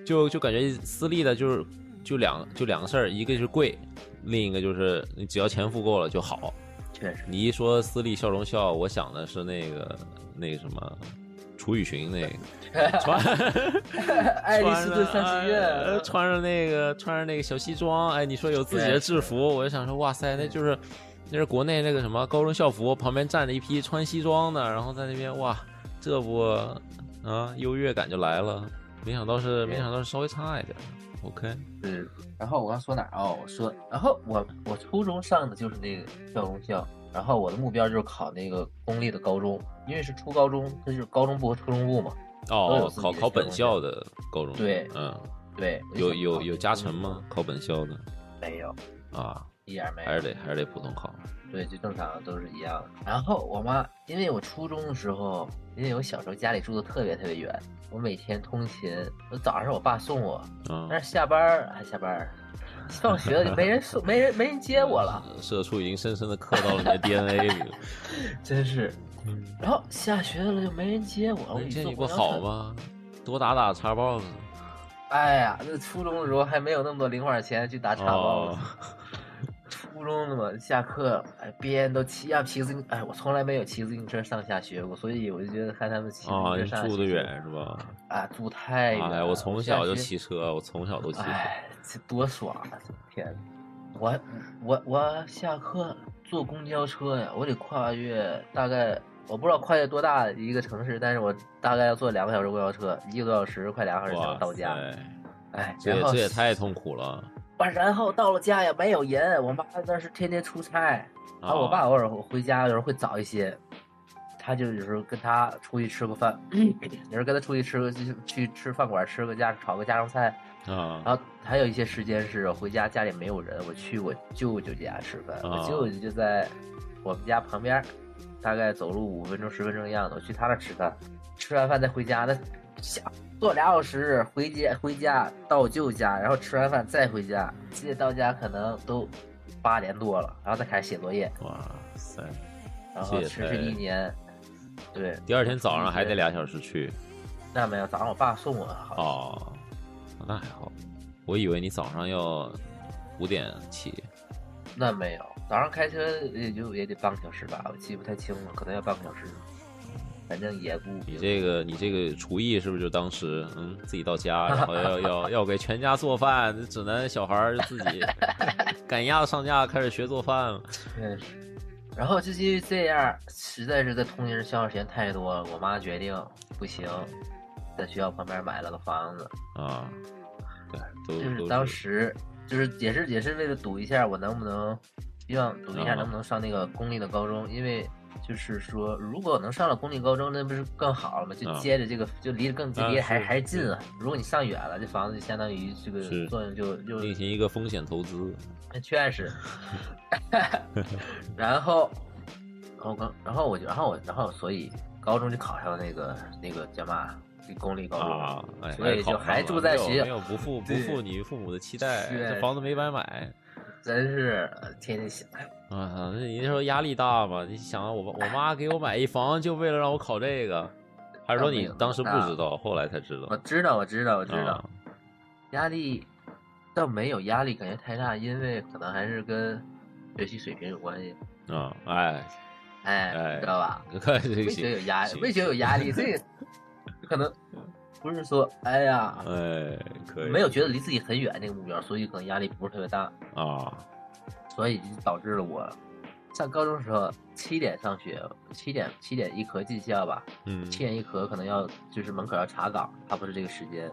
就就感觉私立的就是就两就两个事儿，一个就是贵，另一个就是你只要钱付够了就好。确实你一说私立笑容校，我想的是那个那个什么，楚雨荨那个 穿爱丽丝顿商学呃院，穿着那个穿着那个小西装，哎，你说有自己的制服，我就想说，哇塞，那就是那是国内那个什么高中校服，旁边站着一批穿西装的，然后在那边哇，这不啊优越感就来了。没想到是没想到是稍微差一点，OK，嗯，然后我刚说哪儿哦？我说，然后我我初中上的就是那个校中校，然后我的目标就是考那个公立的高中，因为是初高中，它就是高中部和初中部嘛。哦，考考本校的高中，对嗯，对，有有有加成吗？考本校的没有，啊，一点没有。还是得还是得普通考。对，就正常都是一样的。然后我妈，因为我初中的时候，因为我小时候家里住的特别特别远，我每天通勤，我早上我爸送我，啊，但是下班儿还下班儿，放学了就没人送，没人没人接我了，社畜已经深深的刻到了你的 DNA 里了。真是。嗯，然后下学了就没人接我，我一坐那这你不？好吗？多打打叉 box。哎呀，那初中的时候还没有那么多零花钱去打叉哦 box。初中的嘛，下课，哎，别人都骑呀骑自行，哎，我从来没有骑自行车上下学过，所以我就觉得看他们骑自行车上下学住的远是吧？啊，住太远。哎，我从小就骑车，我从小都骑车。哎，这多爽啊！天哪，我我我下课坐公交车呀，我得跨越大概我不知道跨越多大的一个城市，但是我大概要坐两个小时公交车，一个多小时，快两个小时才能到家。塞，哎，这也这也太痛苦了。啊，然后到了家也没有人，我妈那是天天出差，然后我爸啊偶尔回家有时候会早一些，他就有时候跟他出去吃个饭，有时候跟他出去吃个就去吃饭馆吃个家炒个家常菜，啊。然后还有一些时间是回家家里没有人，我去我舅舅家吃饭，我啊舅舅就在我们家旁边，大概走路五分钟十分钟的样子，我去他那吃饭，吃完饭再回家，那下坐俩小时回家回家到我舅家，然后吃完饭再回家，记得到家可能都八点多了，然后再开始写作业，哇塞！然后持续一年，对，第二天早上还得俩小时去。那没有，早上我爸送我，哦，那还好。我以为你早上要五点起。那没有，早上开车也就也得半个小时吧，我记不太清了，可能要半个小时。反正也不，你这个你这个厨艺是不是就当时嗯自己到家，然后要要要给全家做饭，只能小孩儿自己 赶鸭子上架开始学做饭了。对。然后就是因为这样，实在是在通勤消耗时间太多了，我妈决定不行，在学校旁边买了个房子，啊，对，就是当时就是也是也是为了赌一下我能不能，希望赌一下啊能不能上那个公立的高中，因为就是说如果能上了公立高中，那不是更好了吗？就啊接着这个就离得更离得还是还是近啊。如果你上远了，这房子就相当于这个作用就就进行一个风险投资。那确实。然后，然后刚，然后我就，然后我，然后所以高中就考上了那个那个叫嘛，公立高中。所以就还住在学校没有不负不负你父母的期待，这房子没白买。真是呃天天想，哎啊，那你那时候压力大吗？你想啊，我我妈给我买一房，就为了让我考这个，还是说你当时不知道，后来才知道？我知道，我知道，我知道，啊压力倒没有压力，感觉太大，因为可能还是跟学习水平有关系。啊，哎，哎，哎知道吧？看这为个觉得有压力，行为觉得有压力，这个可能不是说，哎呀，哎，可以，没有觉得离自己很远那个目标，所以可能压力不是特别大。啊，所以就导致了我上高中的时候七点上学，七点七点一刻进校吧，嗯七点一刻可能要就是门口要查岗，他不是这个时间，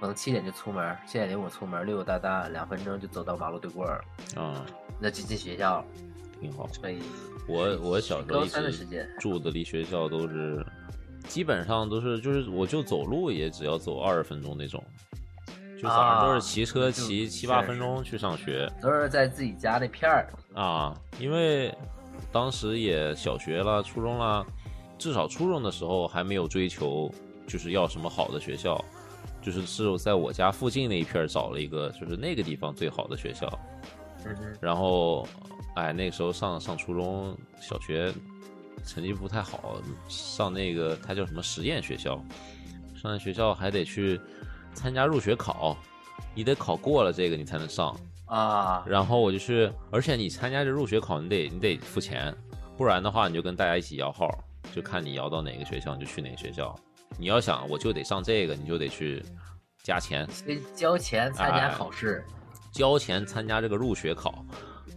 可能七点就出门，七点零五出门，溜溜达达两分钟就走到马路对过儿，啊，那就进学校了。挺好。所以我我小时候高一直三的时间住的离学校都是，基本上都是就是我就走路也只要走二十分钟那种，就早上都是啊骑车骑七八分钟去上学。都是在自己家那片儿，啊，因为当时也小学了、初中了，至少初中的时候还没有追求，就是要什么好的学校，就是是在我家附近那一片找了一个，就是那个地方最好的学校。嗯，然后，哎，那个时候上上初中小学，成绩不太好，上那个他叫什么实验学校，上那学校还得去参加入学考，你得考过了这个你才能上。啊，然后我就去，而且你参加这入学考，你得你得付钱，不然的话你就跟大家一起摇号，就看你摇到哪个学校你就去哪个学校。你要想我就得上这个，你就得去加钱，得交钱参加哎考试。交钱参加这个入学考，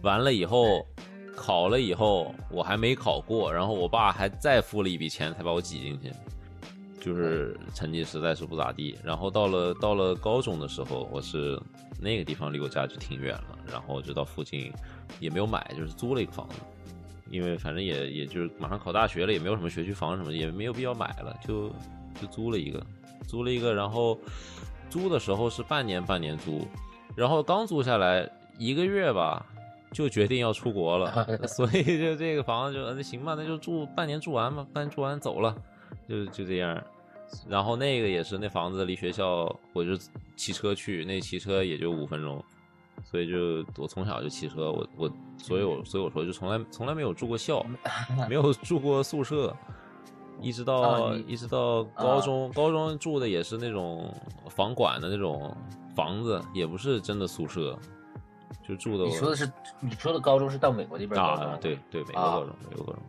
完了以后考了以后我还没考过，然后我爸还再付了一笔钱才把我挤进去，就是成绩实在是不咋地。然后到了到了高中的时候，我是那个地方离我家就挺远了，然后就到附近也没有买，就是租了一个房子。因为反正也也就是马上考大学了，也没有什么学区房什么，也没有必要买了，就就租了一个，租了一个，然后 租的时候是半年半年租，然后刚租下来一个月吧，就决定要出国了，所以就这个房子就那行吧，那就住半年住完吧，半年住完走了，就就这样。然后那个也是那房子离学校，我就骑车去，那骑车也就五分钟，所以就我从小就骑车，我我所以我所以我说就从来从来没有住过校，没有住过宿舍，一直到、啊一直到高中，高中住的也是那种房管的那种房子，也不是真的宿舍，就住的你说的是你说的高中是到美国那边？啊，，对对，美国啊高中，美国高中，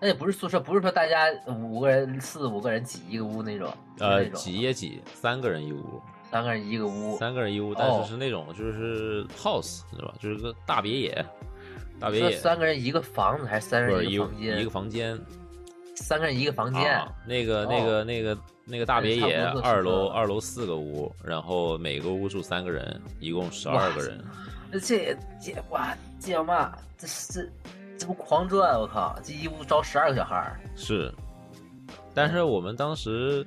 那也不是宿舍，不是说大家五个人、四五个人挤一个屋那种，呃，挤也挤，三个人一屋，三个人一个屋。三个人一屋，但哦是是那种就是 house 是吧？就是个大别野，大别野，三个人一个房子还是三个人一个房间？一个房间，三个人一个房间。啊，那个那个那个那个大别野二楼二楼四个屋，然后每个屋住三个人，一共十二个人。这这哇，这叫嘛，这这这不狂赚！我靠，这一屋招十二个小孩儿。是，但是我们当时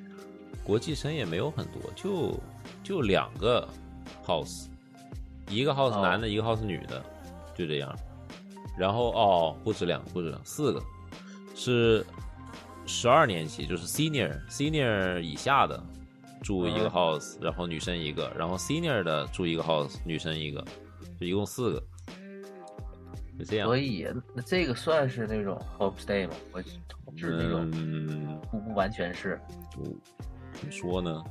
国际生也没有很多，就就两个 house，一个 house 哦男的，一个 house 女的，就这样。然后哦，不止两个，不止两个四个，是十二年级，就是 senior senior 以下的住一个嗯 house，、然后女生一个，然后 senior 的住一个 house，女生一个，就一共四个，就这样。所以那这个算是那种 homestay 吗？我是那种嗯，不不完全是，我怎么说呢？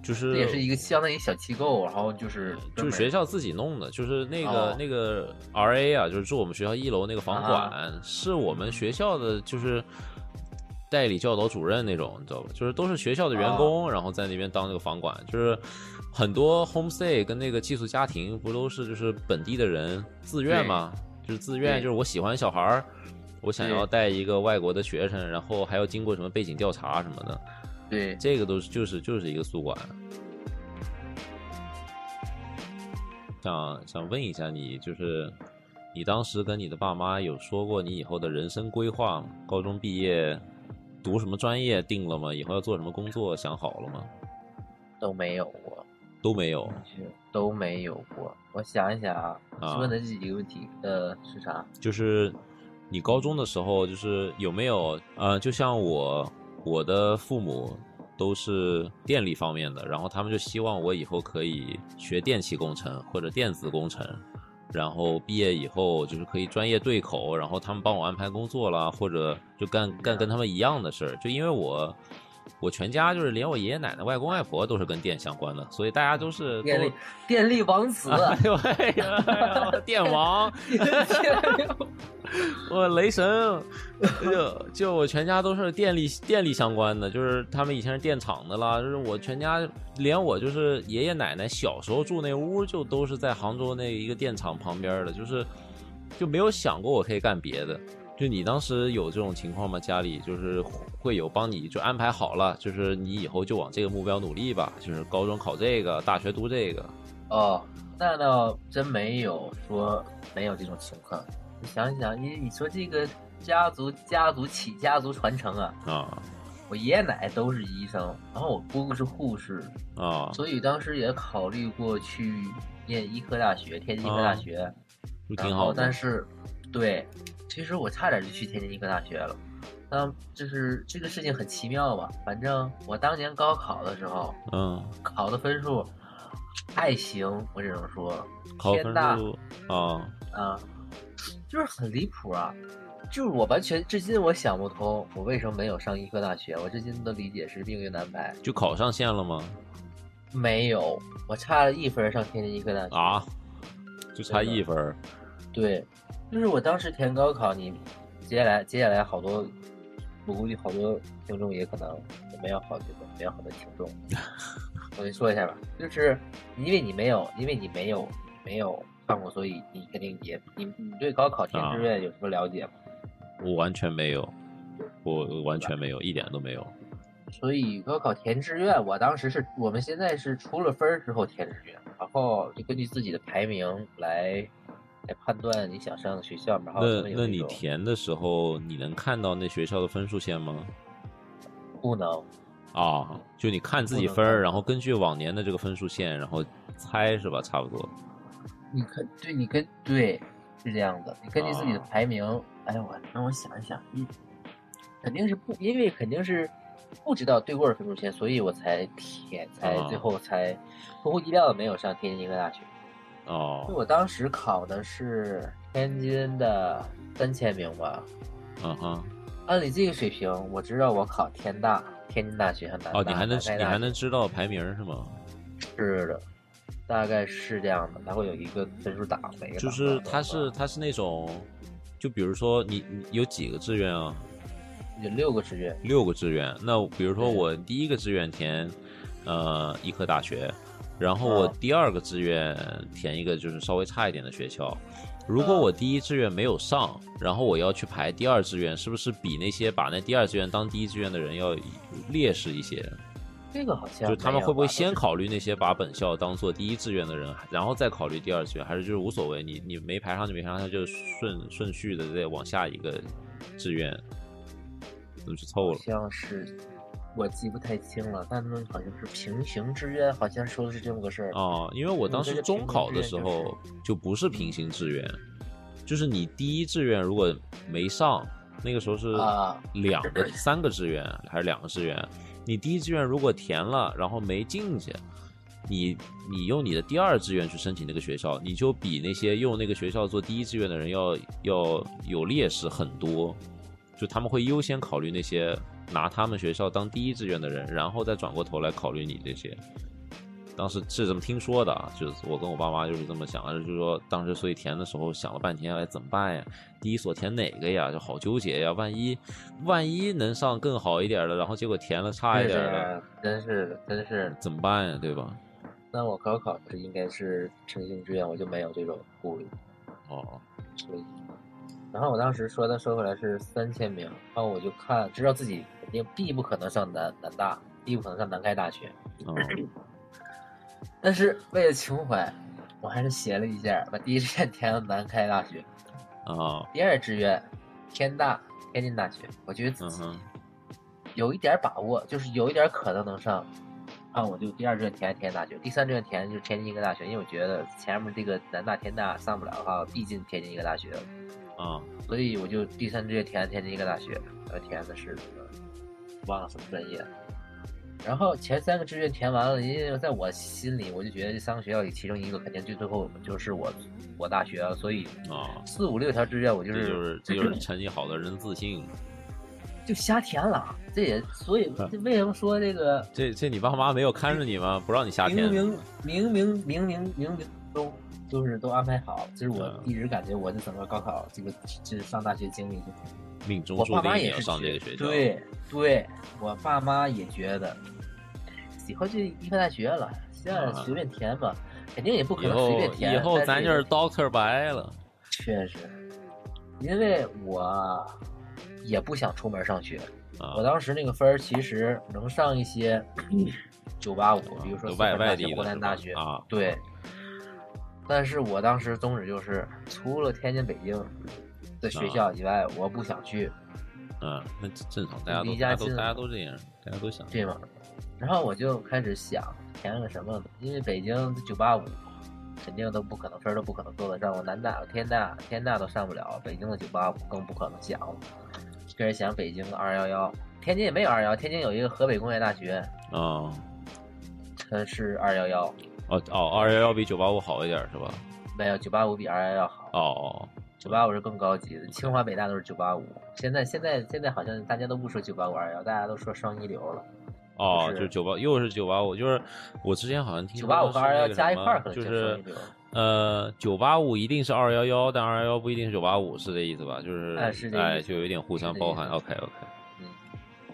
就是也是一个相当于小机构，然后就是就是学校自己弄的，就是那个、哦那个 R A 啊，就是住我们学校一楼那个房管，是我们学校的就是代理教导主任那种，你知道吧？就是都是学校的员工，然后在那边当那个房管，就是很多 homestay 跟那个寄宿家庭不都是就是本地的人自愿吗？就是自愿，就是我喜欢小孩儿，我想要带一个外国的学生，然后还要经过什么背景调查什么的，对这个都是就是就是一个宿管。想想问一下你，就是你当时跟你的爸妈有说过你以后的人生规划吗？高中毕业读什么专业定了吗？以后要做什么工作想好了吗？都没有过，都没有。都没有过。我想一想啊，啊问的这几个问题，呃，是啥？就是你高中的时候，就是有没有呃，就像我我的父母都是电力方面的，然后他们就希望我以后可以学电气工程或者电子工程，然后毕业以后就是可以专业对口，然后他们帮我安排工作啦，或者就干干跟他们一样的事儿，就因为我。我全家就是连我爷爷奶奶、外公外婆都是跟电相关的，所以大家都是都电力电力王子，哎呦哎呀哎呀，电王，我雷神，就就我全家都是电力电力相关的，就是他们以前是电厂的啦，就是我全家连我就是爷爷奶奶小时候住那屋就都是在杭州那一个电厂旁边的，就是就没有想过我可以干别的。就你当时有这种情况吗？家里就是会有帮你就安排好了，就是你以后就往这个目标努力吧，就是高中考这个，大学读这个。哦，那倒真没有说没有这种情况。你想一想，你你说这个家族家族起家族传承啊，啊我爷爷奶奶都是医生，然后我姑姑是护士，啊，所以当时也考虑过去念医科大学，天津医科大学，然后不挺好的。但是对，其实我差点就去天津医科大学了。嗯，就是这个事情很奇妙吧？反正我当年高考的时候，嗯，考的分数还行，我只能说考分大数啊，啊，就是很离谱啊！就是我完全至今我想不通，我为什么没有上医科大学？我至今的理解是命运安排。就考上线了吗？没有，我差了一分上天津医科大学。啊，就差一分。对，就是我当时填高考，你接下来接下来好多，我估计好多听众也可能也没有好几个，没有好的听众。我跟你说一下吧，就是因为你没有，因为你没有没有上过，所以你肯定也你你对高考填志愿有什么了解吗？我完全没有，我完全没有，一点都没有。所以高考填志愿，我当时是我们现在是出了分儿之后填志愿，然后就根据自己的排名来来判断你想上的学校，然后那那你填的时候，你能看到那学校的分数线吗？不能啊，就你看自己分儿，然后根据往年的这个分数线，然后猜是吧？差不多。你看，对你跟对是这样的，你根据自己的啊排名，哎呦我让我想一想，嗯，肯定是不，因为肯定是不知道对过的分数线，所以我才填，才啊最后才出乎意料的没有上天津医科大学。哦，我当时考的是天津的三千名吧，嗯哼，按你这个水平，我知道我考天大、天津大学和南大。哦，你还能你还能知道排名是吗？是的，大概是这样的，它会有一个分数档，每个就是档它是它是那种，就比如说你你有几个志愿啊？有六个志愿，六个志愿。那比如说我第一个志愿填呃医科大学，然后我啊第二个志愿填一个就是稍微差一点的学校。如果啊我第一志愿没有上，然后我要去排第二志愿，是不是比那些把那第二志愿当第一志愿的人要劣势一些？这个好像就他们会不会先考虑那些把本校当做第一志愿的人，然后再考虑第二志愿，还是就是无所谓？你你没排上就没排上，他就顺顺序的再往下一个志愿，怎么去凑好了？像是我记不太清了，但他们好像是平行志愿，好像说的是这么个事儿。哦，因为我当时中考的时候就不是平行志愿，就是你第一志愿如果没上，那个时候是啊两个、三个志愿还是两个志愿？你第一志愿如果填了，然后没进去，你你用你的第二志愿去申请那个学校，你就比那些用那个学校做第一志愿的人要要有劣势很多。就他们会优先考虑那些拿他们学校当第一志愿的人，然后再转过头来考虑你这些。当时是这么听说的啊，就是我跟我爸妈就是这么想的，就是说当时所以填的时候想了半天，哎，怎么办呀？第一所填哪个呀？就好纠结呀。万一万一能上更好一点的，然后结果填了差一点的，真是的，真是。怎么办呀？对吧？那我高考是应该是平行志愿，我就没有这种顾虑。哦，所以，然后我当时说的说回来是三千名，然后我就看知道自己肯定必不可能上南南大，必不可能上南开大学，哦，但是为了情怀，我还是写了一下，把第一志愿填了南开大学，啊，第二志愿天大天津大学，我觉得自己有一点把握，就是有一点可能能上，啊，我就第二志愿填天津大学，第三志愿填就是天津医科大学，因为我觉得前面这个南大天大上不了的话，必进天津医科大学了。啊，所以我就第三志愿填天津医科大学，呃，填的是那个忘了什么专业。然后前三个志愿填完了，因为在我心里，我就觉得这三个学校里其中一个肯定最最后就是我我大学了，所以啊，四五六条志愿我就这是就是这就是成绩好的人自信。就瞎填了。这也所以这为什么说这个这这你爸妈没有看着你吗？不让你瞎填？明明明明明明明明都就是都安排好，就是我嗯一直感觉我的整个高考这个这上大学经历就命中我注定也是上这个学校。对对，我爸妈也觉得，以后就医科大学了，现在啊随便填吧，肯定也不可能随便填。以后但咱就是 Doctor 白了。确实，因为我也不想出门上学，啊我，当时那个分儿其实能上一些 九八五，比如说就外外地的湖南大学啊，对。但是我当时宗旨就是，除了天津、北京的学校以外，我不想去。嗯，那正常，大家都离大家都家近大家都这样，大家都想。对吗？然后我就开始想填个什么？因为北京九八五，肯定都不可能分儿都不可能够得上。我南大、天大、天大都上不了，北京的九八五更不可能想了。个人想北京的二幺幺，天津也没有二幺，天津有一个河北工业大学，啊，它是二幺幺，哦哦，二幺幺比九八五好一点是吧？没有九八五比二幺幺好。哦，九八五是更高级的，清华北大都是九八五。现在现在现在好像大家都不说九八五二幺，大家都说双一流了。哦，就就是是九八，又是九八五，就是我之前好像听九八五和二幺幺加一块儿可能就是双一流。呃，九八五一定是二幺幺，但二幺幺不一定是九八五，是这意思吧？就是哎是这意思哎，就有一点互相包含。OK OK，嗯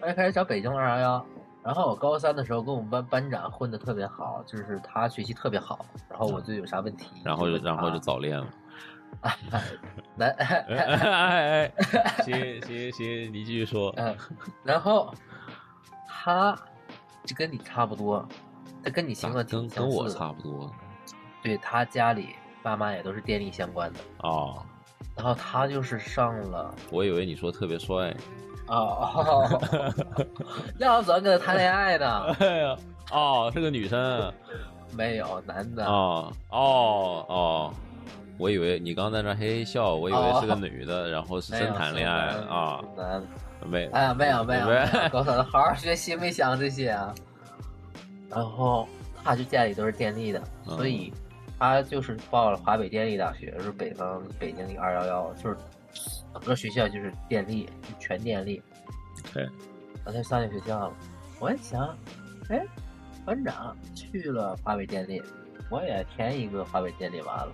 我就开始找北京二幺幺，然后我高三的时候跟我们班班长混的特别好，就是他学习特别好，然后我就有啥问题，然后就然后就早恋了。南，哎哎哎，行行行，你继续说。嗯，然后他就跟你差不多，他跟你情况挺跟跟我差不多对他家里爸妈也都是电力相关的，哦，然后他就是上了我以为你说特别帅。哦，要怎么跟他谈恋爱呢？哎呀，哦，是个女生。没有男的，哦哦哦，我以为你刚在那嘿嘿笑，我以为是个哦女的，然后是真谈恋爱啊？男的。没，哎呀，没有没有，高三好好学习，没想这些啊。然后他就家里都是电力的，嗯所以他就是报了华北电力大学，是北方北京的二幺幺，就是整个学校就是电力，就全电力。对，然后他上这学校了，我也想，哎，班长去了华北电力，我也填一个华北电力完了，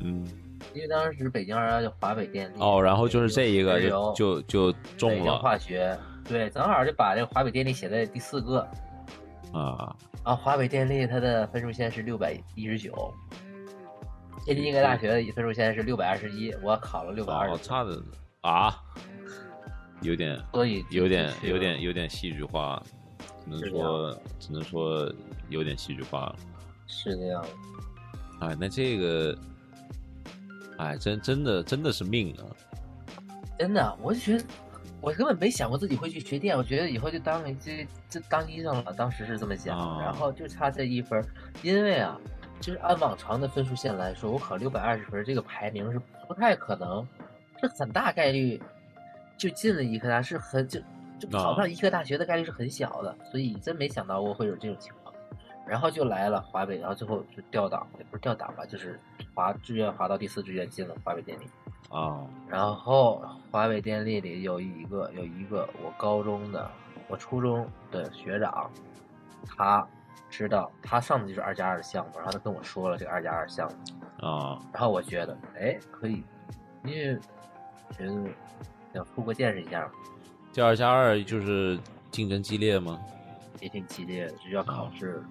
嗯，因为当时北京二幺幺就华北电力。哦，然后就是这一个就就就中了化学，对，正好就把这个华北电力写在第四个。啊，啊，华北电力它的分数线是六百一十九，天津医科大学的分数现在是六百二十一，我考了六百二哦，十，差的啊，有点所以有点有点有点戏剧化，只能说只能说有点戏剧化了。是这样的。哎，那这个，哎，真真的真的是命啊！真的，我就觉得我根本没想过自己会去学电，我觉得以后就当这这当医生了，当时是这么想，啊然后就差这一分，因为啊，就是按往常的分数线来说，我考六百二十分，这个排名是不太可能，是很大概率就进了医科大，是很就就考啊上医科大学的概率是很小的，所以真没想到过会有这种情况。然后就来了华北，然后最后就调档，也不是调档吧，就是滑志愿滑到第四志愿进了华北电力。啊，然后华北电力里有一个有一个我高中的我初中的学长，他知道他上的就是二加二的项目，然后他跟我说了这个二加二项目，啊，然后我觉得哎可以，因为觉得想出国见识一下，这二加二就是竞争激烈吗？也挺激烈的，就要考试。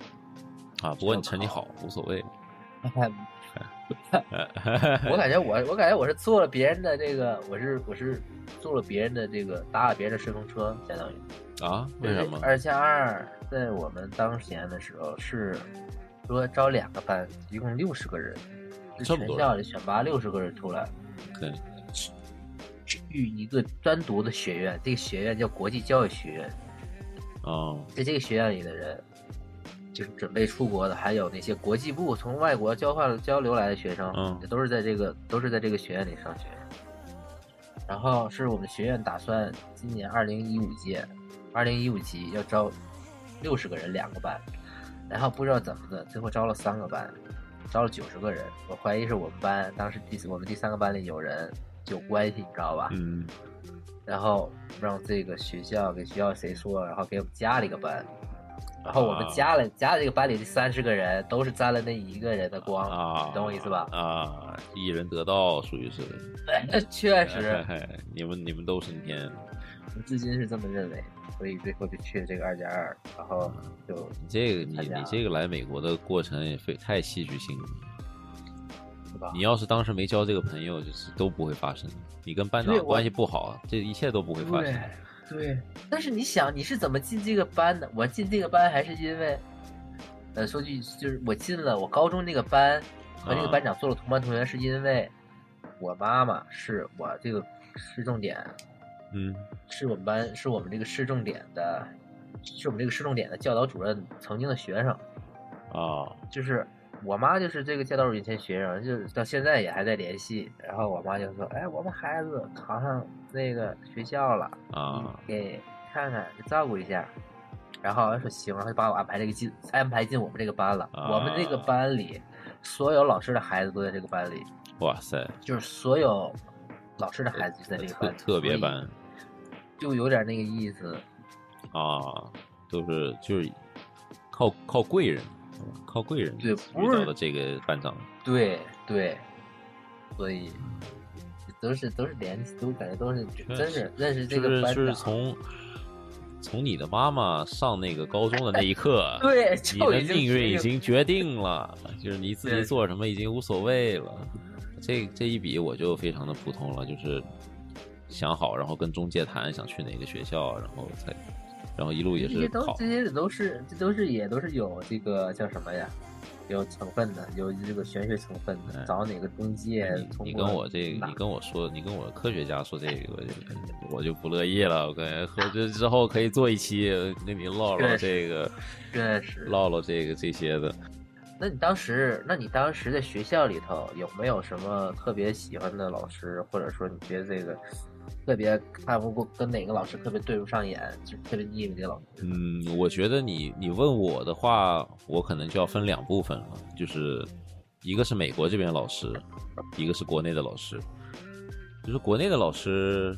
啊，不过你成绩好无所谓。我感觉我我感觉我是坐了别人的这个，我是我是坐了别人的这个搭了别人的顺风车，相当于。啊？为什么？二加二在我们当年的时候是说招两个班，一共六十个人，是全校里选拔六十个人出来，对，去一个单独的学院，这个学院叫国际教育学院，哦，在这个学院里的人。就是准备出国的，还有那些国际部从外国交换交流来的学生，嗯也都是在这个都是在这个学院里上学。然后是我们学院打算今年二零一五届，二零一五级要招六十个人两个班，然后不知道怎么的，最后招了三个班，招了九十个人。我怀疑是我们班当时第我们第三个班里有人有关系，你知道吧？嗯，然后让这个学校给学校谁说，然后给我们加了一个班，然后我们啊加了、加了这个班里的三十个人，都是沾了那一个人的光，啊，你懂我意思吧？啊，一人得道，属于是。确实，你们你们都升天，我至今是这么认为，所以最后就去了这个二加二，然后就你这个你你这个来美国的过程也非太戏剧性了。是吧你？要是当时没交这个朋友，就是都不会发生。你跟班长关系不好，这一切都不会发生。对。对，但是你想，你是怎么进这个班的？我进这个班还是因为，呃，说句就是我进了我高中那个班，和那个啊。班长做了同班同学，是因为我妈妈是我这个市重点，嗯。是我们班是我们这个市重点的，是我们这个市重点的教导主任曾经的学生，啊就是我妈就是这个教导主任以前学生，就是到现在也还在联系。然后我妈就说：“哎，我们孩子考上那个学校了啊，给看看，给照顾一下。”然后我说行，然后就把我安排这个进安排进我们这个班了。我们这个班里所有老师的孩子都在这个班里。哇塞！就是所有老师的孩子就在这个班，特别班，就有点那个意思啊，都是就是靠靠贵人，靠贵人对遇到了这个班长，对对，所以都是都是联系，都感觉都是真是认识这个班长，就是从。从你的妈妈上那个高中的那一刻，对，你的命运已经决定了，就是你自己做什么已经无所谓了。这这一笔我就非常的普通了，就是想好，然后跟中介谈想去哪个学校，然后才，然后一路也是这些都。这些都是这都是也都是有这个叫什么呀？有成分的，有这个玄学成分的，找哪个中介？你跟我这，你跟我说，你跟我科学家说这个，我就 不乐意了。我感觉和这之后可以做一期跟你唠唠这个，确实唠唠这个这些的。那你当时，那你当时在学校里头有没有什么特别喜欢的老师，或者说你觉得这个？特别看不过跟哪个老师特别对不上眼，就特别腻歪的老师。嗯，我觉得你你问我的话，我可能就要分两部分了，就是一个是美国这边老师，一个是国内的老师。就是国内的老师，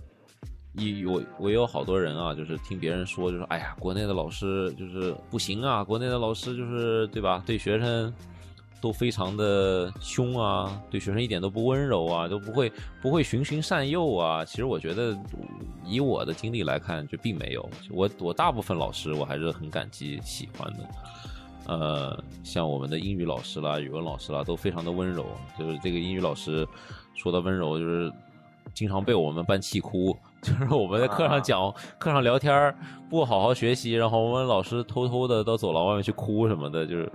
一我我有好多人啊，就是听别人说，就说哎呀，国内的老师就是不行啊，国内的老师就是对吧，对学生。都非常的凶啊，对学生一点都不温柔啊，都不会不会循循善诱啊。其实我觉得，以我的经历来看，就并没有。我我大部分老师我还是很感激喜欢的。呃，像我们的英语老师啦、语文老师啦，都非常的温柔。就是这个英语老师说的温柔，就是经常被我们班气哭。就是我们在课上讲、课上聊天不好好学习，然后我们老师偷偷的到走廊外面去哭什么的，就是。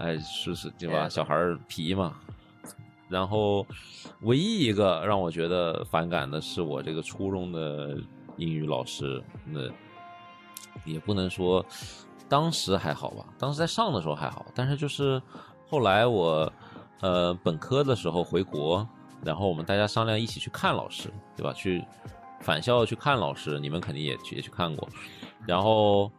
哎，是是，对吧？小孩皮嘛。然后，唯一一个让我觉得反感的是我这个初中的英语老师。那也不能说当时还好吧，当时在上的时候还好。但是就是后来我呃本科的时候回国，然后我们大家商量一起去看老师，对吧？去返校去看老师，你们肯定也去也去看过。然后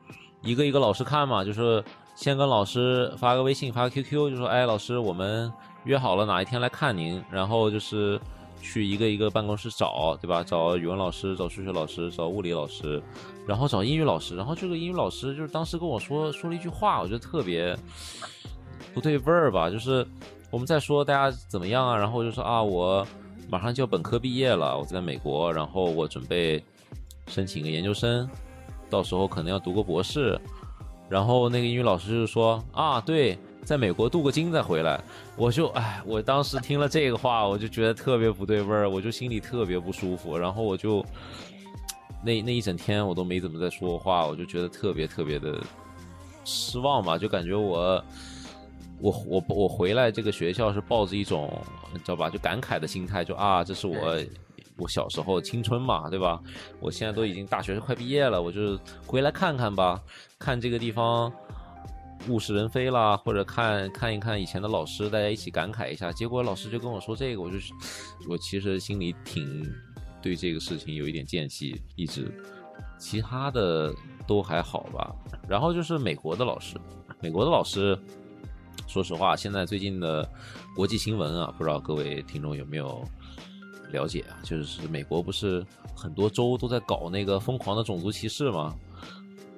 一个一个老师看嘛，就是。先跟老师发个微信，发个 QQ，就说：“哎，老师，我们约好了哪一天来看您。”然后就是去一个一个办公室找，对吧？找语文老师，找数学老师，找物理老师，然后找英语老师。然后这个英语老师就是当时跟我说说了一句话，我觉得特别不对味儿吧。就是我们在说大家怎么样啊？然后就说啊，我马上就要本科毕业了，我在美国，然后我准备申请个研究生，到时候可能要读个博士。然后那个英语老师就说啊，对，在美国镀个金再回来。我就哎，我当时听了这个话，我就觉得特别不对味儿，我就心里特别不舒服。然后我就那那一整天我都没怎么在说话，我就觉得特别特别的失望吧，就感觉我我我我回来这个学校是抱着一种你知道吧，就感慨的心态，就啊，这是我。我小时候青春嘛，对吧？我现在都已经大学快毕业了，我就回来看看吧，看这个地方物是人非啦，或者看看一看以前的老师，大家一起感慨一下。结果老师就跟我说这个，我就我其实心里挺对这个事情有一点间隙，一直其他的都还好吧。然后就是美国的老师，美国的老师，说实话，现在最近的国际新闻啊，不知道各位听众有没有？了解啊，就是美国不是很多州都在搞那个疯狂的种族歧视吗？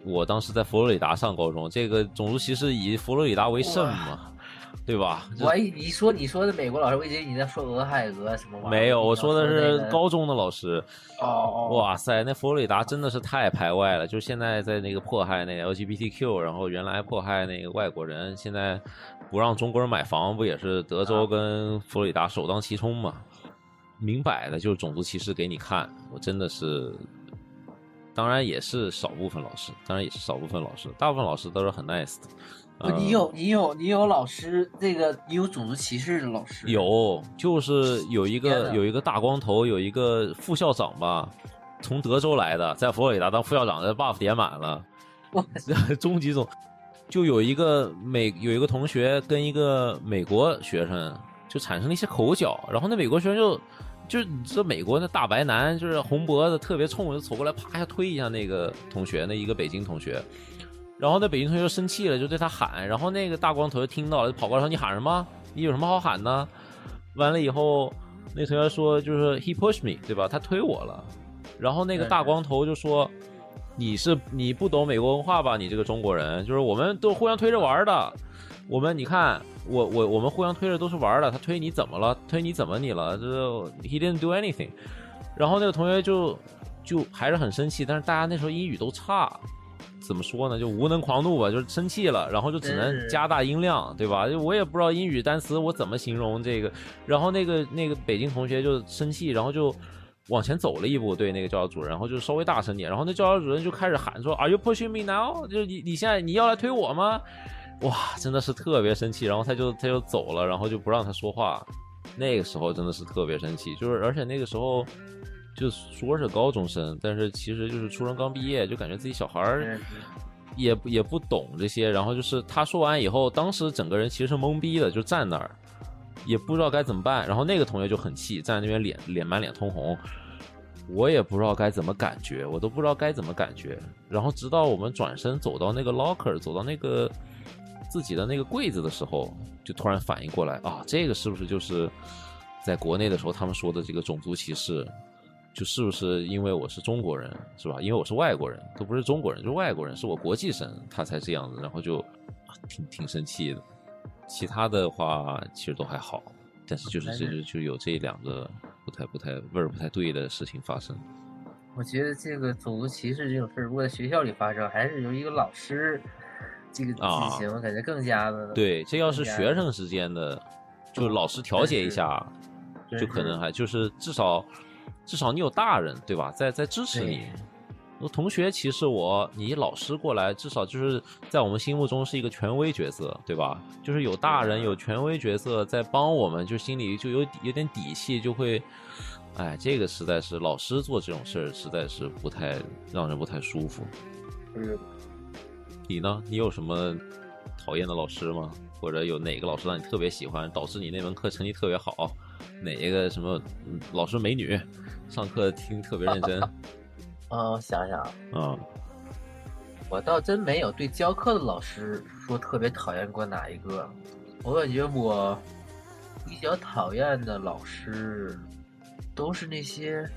我当时在佛罗里达上高中，这个种族歧视以佛罗里达为甚嘛，对吧？我你说你说的美国老师，我以为你在说俄亥俄什么玩意没有，我说的是高中的老师。哦，哇塞，那佛罗里达真的是太排外了，就是现在在那个迫害那个 LGBTQ，然后原来迫害那个外国人，现在不让中国人买房，不也是德州跟佛罗里达首当其冲嘛？明摆的就是种族歧视给你看，我真的是，当然也是少部分老师，当然也是少部分老师，大部分老师都是很 nice 的。你有你有你有老师，这个你有种族歧视的老师？有，就是有一个有一个大光头，有一个副校长吧，从德州来的，在佛罗里达当副校长，这 buff 点满了。终极总。就有一个美有一个同学跟一个美国学生就产生了一些口角，然后那美国学生就就是你知道美国那大白男就是红脖子特别冲，就走过来啪一下推一下那个同学，那一个北京同学，然后那北京同学就生气了，就对他喊，然后那个大光头就听到了，就跑过来说你喊什么？你有什么好喊的？完了以后，那同学说就是 he push me，对吧？他推我了。然后那个大光头就说：“你是你不懂美国文化吧？你这个中国人，就是我们都互相推着玩的。我们你看，我我我们互相推着都是玩的。他推你怎么了？推你怎么你了？就是 he didn't do anything。然后那个同学就就还是很生气，但是大家那时候英语都差。”怎么说呢？就无能狂怒吧，就是生气了，然后就只能加大音量，对吧？就我也不知道英语单词我怎么形容这个。然后那个那个北京同学就生气，然后就往前走了一步，对那个教导主任，然后就稍微大声点。然后那教导主任就开始喊说：“Are you pushing me now？” 就是你你现在你要来推我吗？哇，真的是特别生气。然后他就他就走了，然后就不让他说话。那个时候真的是特别生气，就是而且那个时候。就说是高中生，但是其实就是初中刚毕业，就感觉自己小孩儿也也不懂这些。然后就是他说完以后，当时整个人其实是懵逼的，就站那儿，也不知道该怎么办。然后那个同学就很气，站在那边脸脸满脸通红，我也不知道该怎么感觉，我都不知道该怎么感觉。然后直到我们转身走到那个 locker，走到那个自己的那个柜子的时候，就突然反应过来啊，这个是不是就是在国内的时候他们说的这个种族歧视？就是不是因为我是中国人，是吧？因为我是外国人，都不是中国人，就是外国人，是我国际生，他才这样子，然后就挺挺生气的。其他的话其实都还好，但是就是就是就有这两个不太不太味儿不太对的事情发生。我觉得这个种族歧视这种事儿，如果在学校里发生，还是由一个老师这个剧情，我感觉更加的对。这要是学生之间的，就老师调解一下，就可能还就是至少。至少你有大人，对吧？在在支持你。我同学歧视我，你老师过来，至少就是在我们心目中是一个权威角色，对吧？就是有大人有权威角色在帮我们，就心里就有有点底气，就会，哎，这个实在是老师做这种事儿，实在是不太让人不太舒服。嗯。你呢？你有什么讨厌的老师吗？或者有哪个老师让你特别喜欢，导致你那门课成绩特别好？哪一个什么老师美女？上课听特别认真，嗯，想想，嗯，我倒真没有对教课的老师说特别讨厌过哪一个。我感觉我比较讨厌的老师都是那些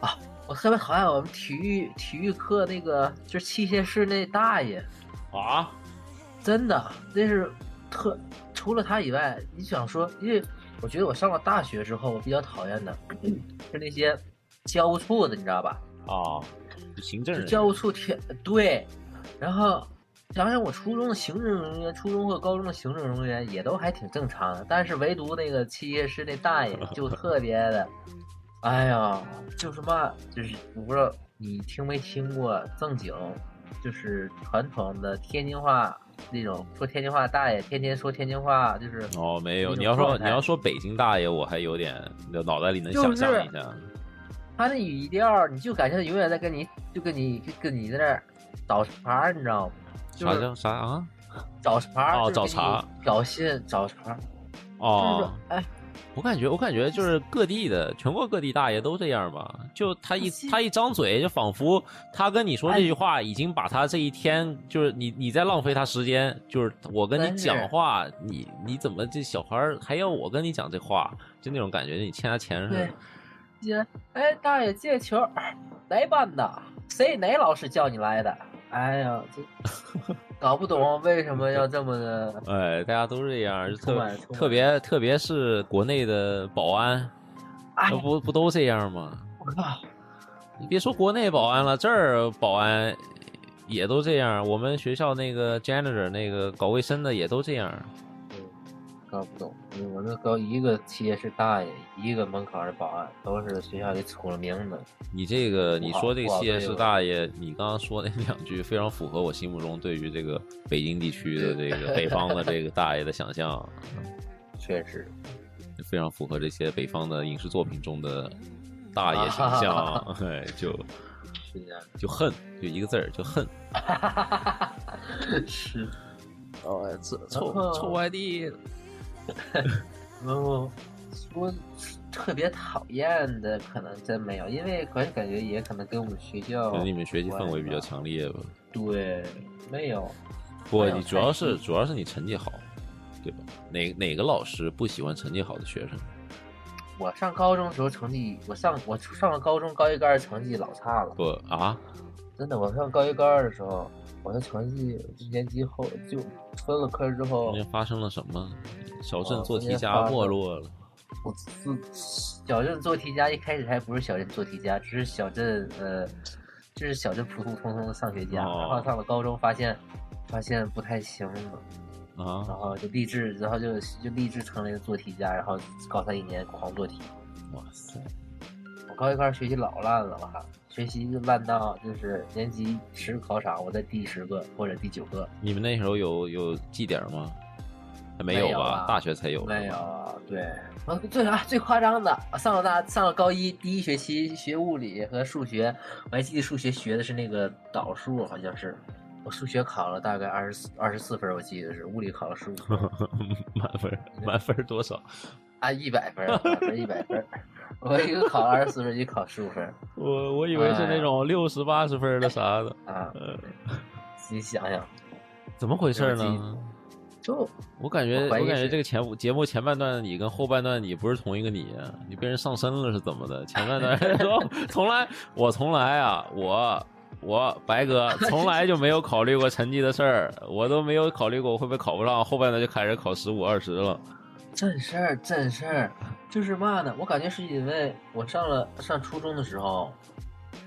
啊，我特别讨厌我们体育体育课那个就是器械室那大爷啊，真的那是特除了他以外，你想说因为。我觉得我上了大学之后，我比较讨厌的是那些教务处的，你知道吧？啊，行政教务处天对，然后想想我初中的行政人员，初中和高中的行政人员也都还挺正常的，但是唯独那个器械室那大爷就特别的，哎呀，就是嘛，就是我不知道你听没听过正经，就是传统的天津话。那种说天津话大爷，天天说天津话，就是哦，没有。你要说你要说北京大爷，我还有点脑袋里能想象一下。他那语调，你就感觉他永远在跟你，就跟你跟你在那儿找茬，你知道吗？啥叫啥啊？找茬哦，找茬，挑衅，找茬。哦，哎。我感觉，我感觉就是各地的，全国各地大爷都这样吧。就他一他一张嘴，就仿佛他跟你说这句话，已经把他这一天，就是你你在浪费他时间。就是我跟你讲话，你你怎么这小孩还要我跟你讲这话？就那种感觉，你欠他钱似的。姐，哎，大爷借球，哪班的？谁哪老师叫你来的？哎呀，这搞不懂为什么要这么的。哎，大家都是这样，特特别特别是国内的保安，不不都这样吗？我靠！你别说国内保安了，这儿保安也都这样。我们学校那个 janitor 那个搞卫生的也都这样。搞不懂，我那搞一个企业是大爷，一个门口的保安，都是学校里出了名的。你这个，你说这个企业是大爷，你刚刚说那两句非常符合我心目中对于这个北京地区的这个北方的这个大爷的想象。确实，非常符合这些北方的影视作品中的大爷形象。对，就，就恨，就一个字儿，就恨。是。哦，这然臭臭外地，然后说特别讨厌的可能真没有，因为感感觉也可能跟我们学校可能你们学习氛围比较强烈吧。对，没有。不，你主要是主要是你成绩好，对吧？哪哪个老师不喜欢成绩好的学生？我上高中的时候成绩，我上我上了高中高一高二成绩老差了，不啊？真的。我上高一高二的时候，我的成绩年级后就分了科之后发生了什么？小镇哦做题家没落了。我自小镇做题家一开始还不是小镇做题家，只是小镇呃，就是小镇普普通通的上学家。哦然后上了高中发现发现不太行了，啊然后就立志，然后就就立志成了一个做题家，然后高三一年狂做题。哇塞！我高一高二学习老烂了，我靠，学习就烂到就是年级十个考场，我在第十个或者第九个。你们那时候有有绩点吗？还没有吧？有啊大学才有。没有，对，啊，最啊最夸张的，我上了大上了高一第一学期学物理和数学，我还记得数学学的是那个导数，好像是。我数学考了大概二十四二十四分，我记得是，物理考了十五分，满分满分多少？啊，一百分，满分一百分。我一个考二十四分，一个考十五分，我我以为是那种六十八十分的啥的。啊，呃，自己想想，怎么回事呢？就我感觉，我感觉这个前节目前半段的你跟后半段你不是同一个你啊，你被人上身了是怎么的？前半段 说从来我从来啊，我我白哥从来就没有考虑过成绩的事儿，我都没有考虑过我会不会考不上，后半段就开始考十五二十了。真事儿，真事儿，就是嘛呢？我感觉是因为我上了上初中的时候，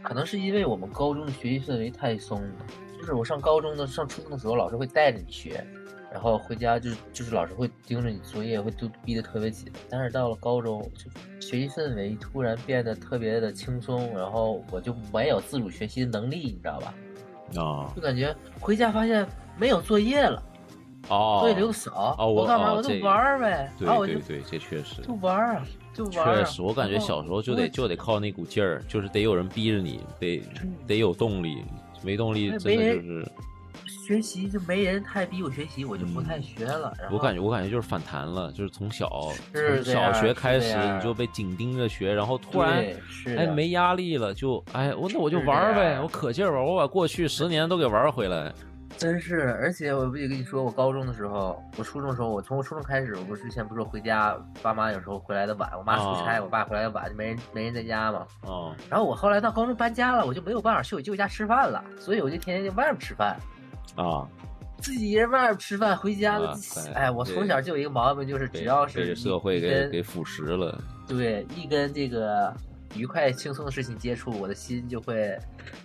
可能是因为我们高中的学习氛围太松了。就是我上高中的、上初中的时候，老师会带着你学，然后回家就是就是老师会盯着你作业，会都逼得特别紧。但是到了高中，就学习氛围突然变得特别的轻松，然后我就没有自主学习的能力，你知道吧？啊就感觉回家发现没有作业了，哦，所以留的少，哦我我干嘛？我就玩儿呗，对对对，这确实就玩就玩。确实，我感觉小时候就得就得靠那股劲儿，就是得有人逼着你，得嗯得有动力，没动力哎真的就是。学习就没人太逼我学习，我就不太学了。我感觉，我感觉就是反弹了，就是从小从小学开始你就被紧盯着学，然后突然哎没压力了，就哎我那我就玩儿呗，我可劲儿玩，我把过去十年都给玩回来。真是，而且我不也跟你说，我高中的时候，我初中的时候，我从我初中开始，我不是之前不是说回家，爸妈有时候回来的晚，我妈出差，啊我爸回来的晚，就没人没人在家嘛。哦，然后我后来到高中搬家了，我就没有办法去我舅家吃饭了，所以我就天天在外面吃饭，啊，自己一人外面吃饭，回家的哇塞。哎，我从小就有一个毛病，就是只要是被社会给给腐蚀了。对，一跟这个愉快轻松的事情接触，我的心就会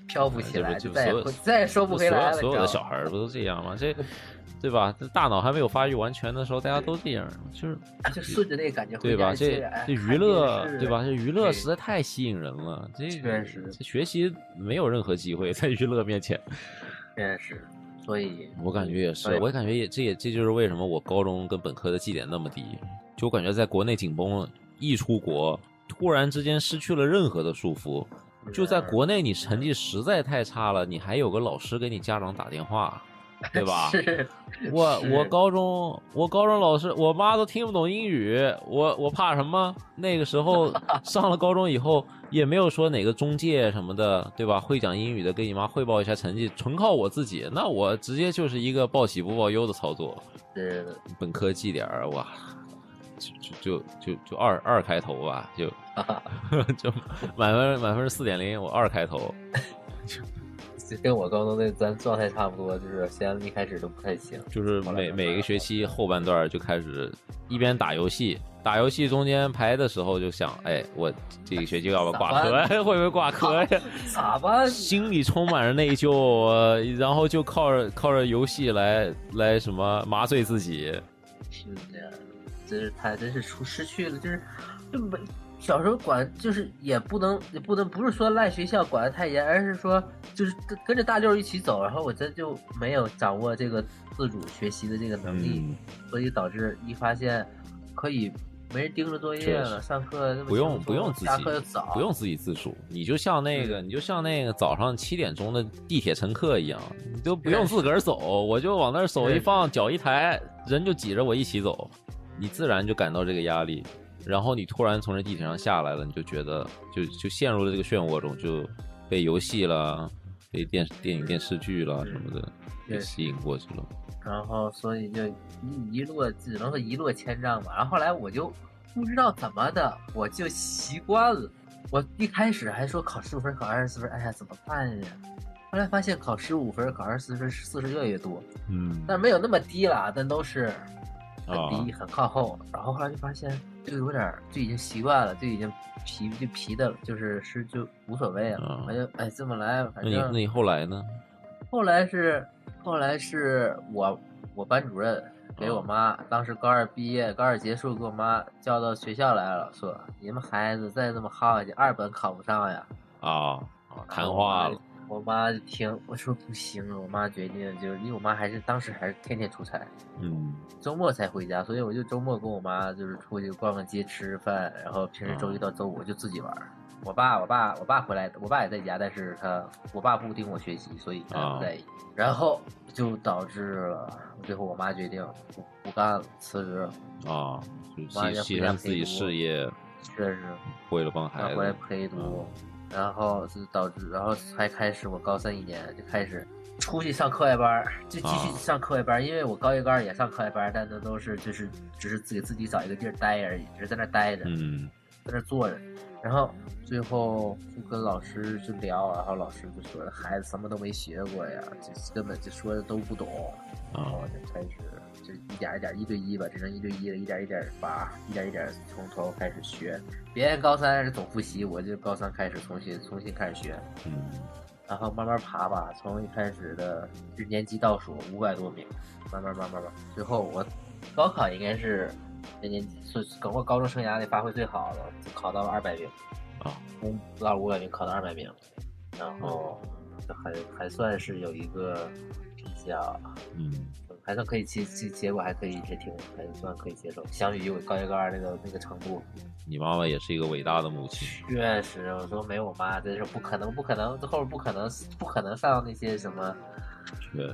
漂浮起来，就就再也所有回再也收不回来了。所有的小孩不都这样吗？这对吧？这大脑还没有发育完全的时候，大家都这样，就是就顺着那个感觉回对吧？这这娱乐对吧？这娱乐实在太吸引人了，这确实这学习没有任何机会在娱乐面前。真是，所以我感觉也是，我也感觉也这也这就是为什么我高中跟本科的绩点那么低，就我感觉在国内紧绷了，一出国突然之间失去了任何的束缚。就在国内，你成绩实在太差了，你还有个老师给你家长打电话，对吧？我我高中我高中老师，我妈都听不懂英语，我我怕什么？那个时候 上了高中以后，也没有说哪个中介什么的，对吧？会讲英语的给你妈汇报一下成绩，纯靠我自己，那我直接就是一个报喜不报忧的操作。是的，本科绩点儿哇，就就就就就二二开头吧，就 就满分满分四点零，我二开头。就跟我高中那咱状态差不多，就是先一开始都不太行，就是每每个学期后半段就开始一边打游戏，打游戏中间排的时候就想，哎，我这个学期要不要挂科？会不会挂科呀？咋办？心里充满着内疚，呃然后就靠着靠着游戏来来什么麻醉自己。是这样，真是太真是出失去了，就是就没小时候管就是也不能也不能不是说赖学校管的太严，而是说就是跟跟着大六一起走，然后我真就没有掌握这个自主学习的这个能力，嗯所以导致一发现可以没人盯着作业了，上课不用不用自己下课又早，不用自己自主，你就像那个，你就像那个早上七点钟的地铁乘客一样，你都不用自个儿走，我就往那儿手一放，脚一抬，人就挤着我一起走，你自然就感到这个压力。然后你突然从这地铁上下来了，你就觉得就就陷入了这个漩涡中，就被游戏了，被电电影电视剧了什么的给吸引过去了。然后所以就一一落，只能说一落千丈吧。然后后来我就不知道怎么的，我就习惯了。我一开始还说考十五分，考二十四分，哎呀怎么办呀？后来发现考十五分、考二十四分、四十越来越多，嗯但没有那么低了，但都是很啊低、很靠后。然后后来就发现，就有点儿就已经习惯了，就已经皮就皮的，就是是就无所谓了。啊我就哎这么来，反正那你那你后来呢？后来是后来是我我班主任给我妈，当时高二毕业，高二结束，给我妈叫到学校来了，说你们孩子再这么耗下去，二本考不上呀。啊啊，谈话了。我妈就听我说不行，我妈决定就是因为我妈还是当时还是天天出差，嗯周末才回家，所以我就周末跟我妈就是出去逛逛街、吃饭，然后平时周一到周五就自己玩儿。我爸，我爸，我爸回来，我爸也在家，但是他我爸不盯我学习，所以他不在意。然后就导致了最后我妈决定不不干了，辞职，啊，就牺妈要回家牺牲自己事业，确实为了帮孩子回来子。陪读，然后是导致，然后才开始我高三一年就开始出去上课外班儿，就继续啊上课外班儿，因为我高一高二也上课外班儿，但那都是就是只是自己自己找一个地儿待而已，只是在那儿待着，嗯。在那儿坐着，然后最后就跟老师就聊，然后老师就说孩子什么都没学过呀，就根本就说的都不懂，然啊后就开始就一点一点一对一吧，只能一对一的，一点一点把，一点一点从头开始学。别人高三是总复习，我就高三开始重新重新开始学，嗯然后慢慢爬吧，从一开始的就年级倒数五百多名，慢慢慢慢慢，最后我高考应该是那年级是整个高中生涯里发挥最好的，考到了二百名，啊从不到五百名考到二百名，然后就还还算是有一个比较。嗯还算可以接接结果还可以，也挺还算可以接受。相比于我高一高二那个那个程度，你妈妈也是一个伟大的母亲。确实，我说没有我妈，真是不可能，不可能，这后边不可能，不可能上那些什么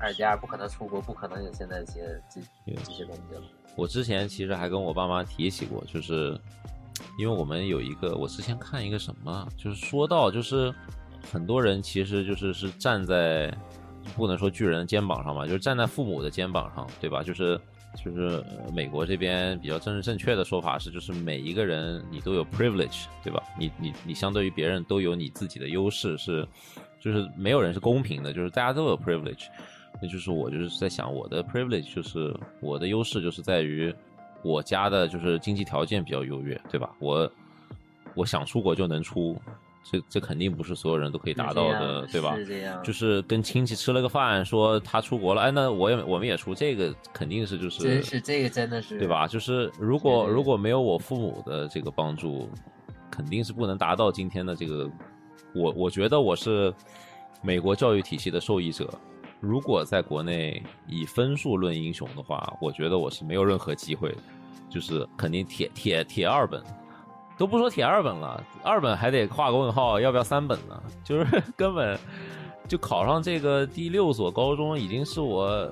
二加，不可能出国，不可能有现在这些这确这些东西了。我之前其实还跟我爸妈提起过，就是因为我们有一个，我之前看一个什么，就是说到就是很多人其实就是是站在不能说巨人的肩膀上嘛，就是站在父母的肩膀上，对吧？就是就是美国这边比较政治正确的说法是，就是每一个人你都有 privilege，对吧？你你你相对于别人都有你自己的优势，是就是没有人是公平的，就是大家都有 privilege。那就是我就是在想，我的 privilege 就是我的优势就是在于我家的就是经济条件比较优越，对吧？我我想出国就能出，这这肯定不是所有人都可以达到的，对吧？是这样，就是跟亲戚吃了个饭，说他出国了，哎，那我也我们也出，这个肯定是就是真是这个真的是对？吧？就是如果如果没有我父母的这个帮助，肯定是不能达到今天的这个。我我觉得我是美国教育体系的受益者。如果在国内以分数论英雄的话，我觉得我是没有任何机会的，就是肯定铁铁铁二本，都不说铁二本了，二本还得画个问号，要不要三本呢？就是根本就考上这个第六所高中，已经是我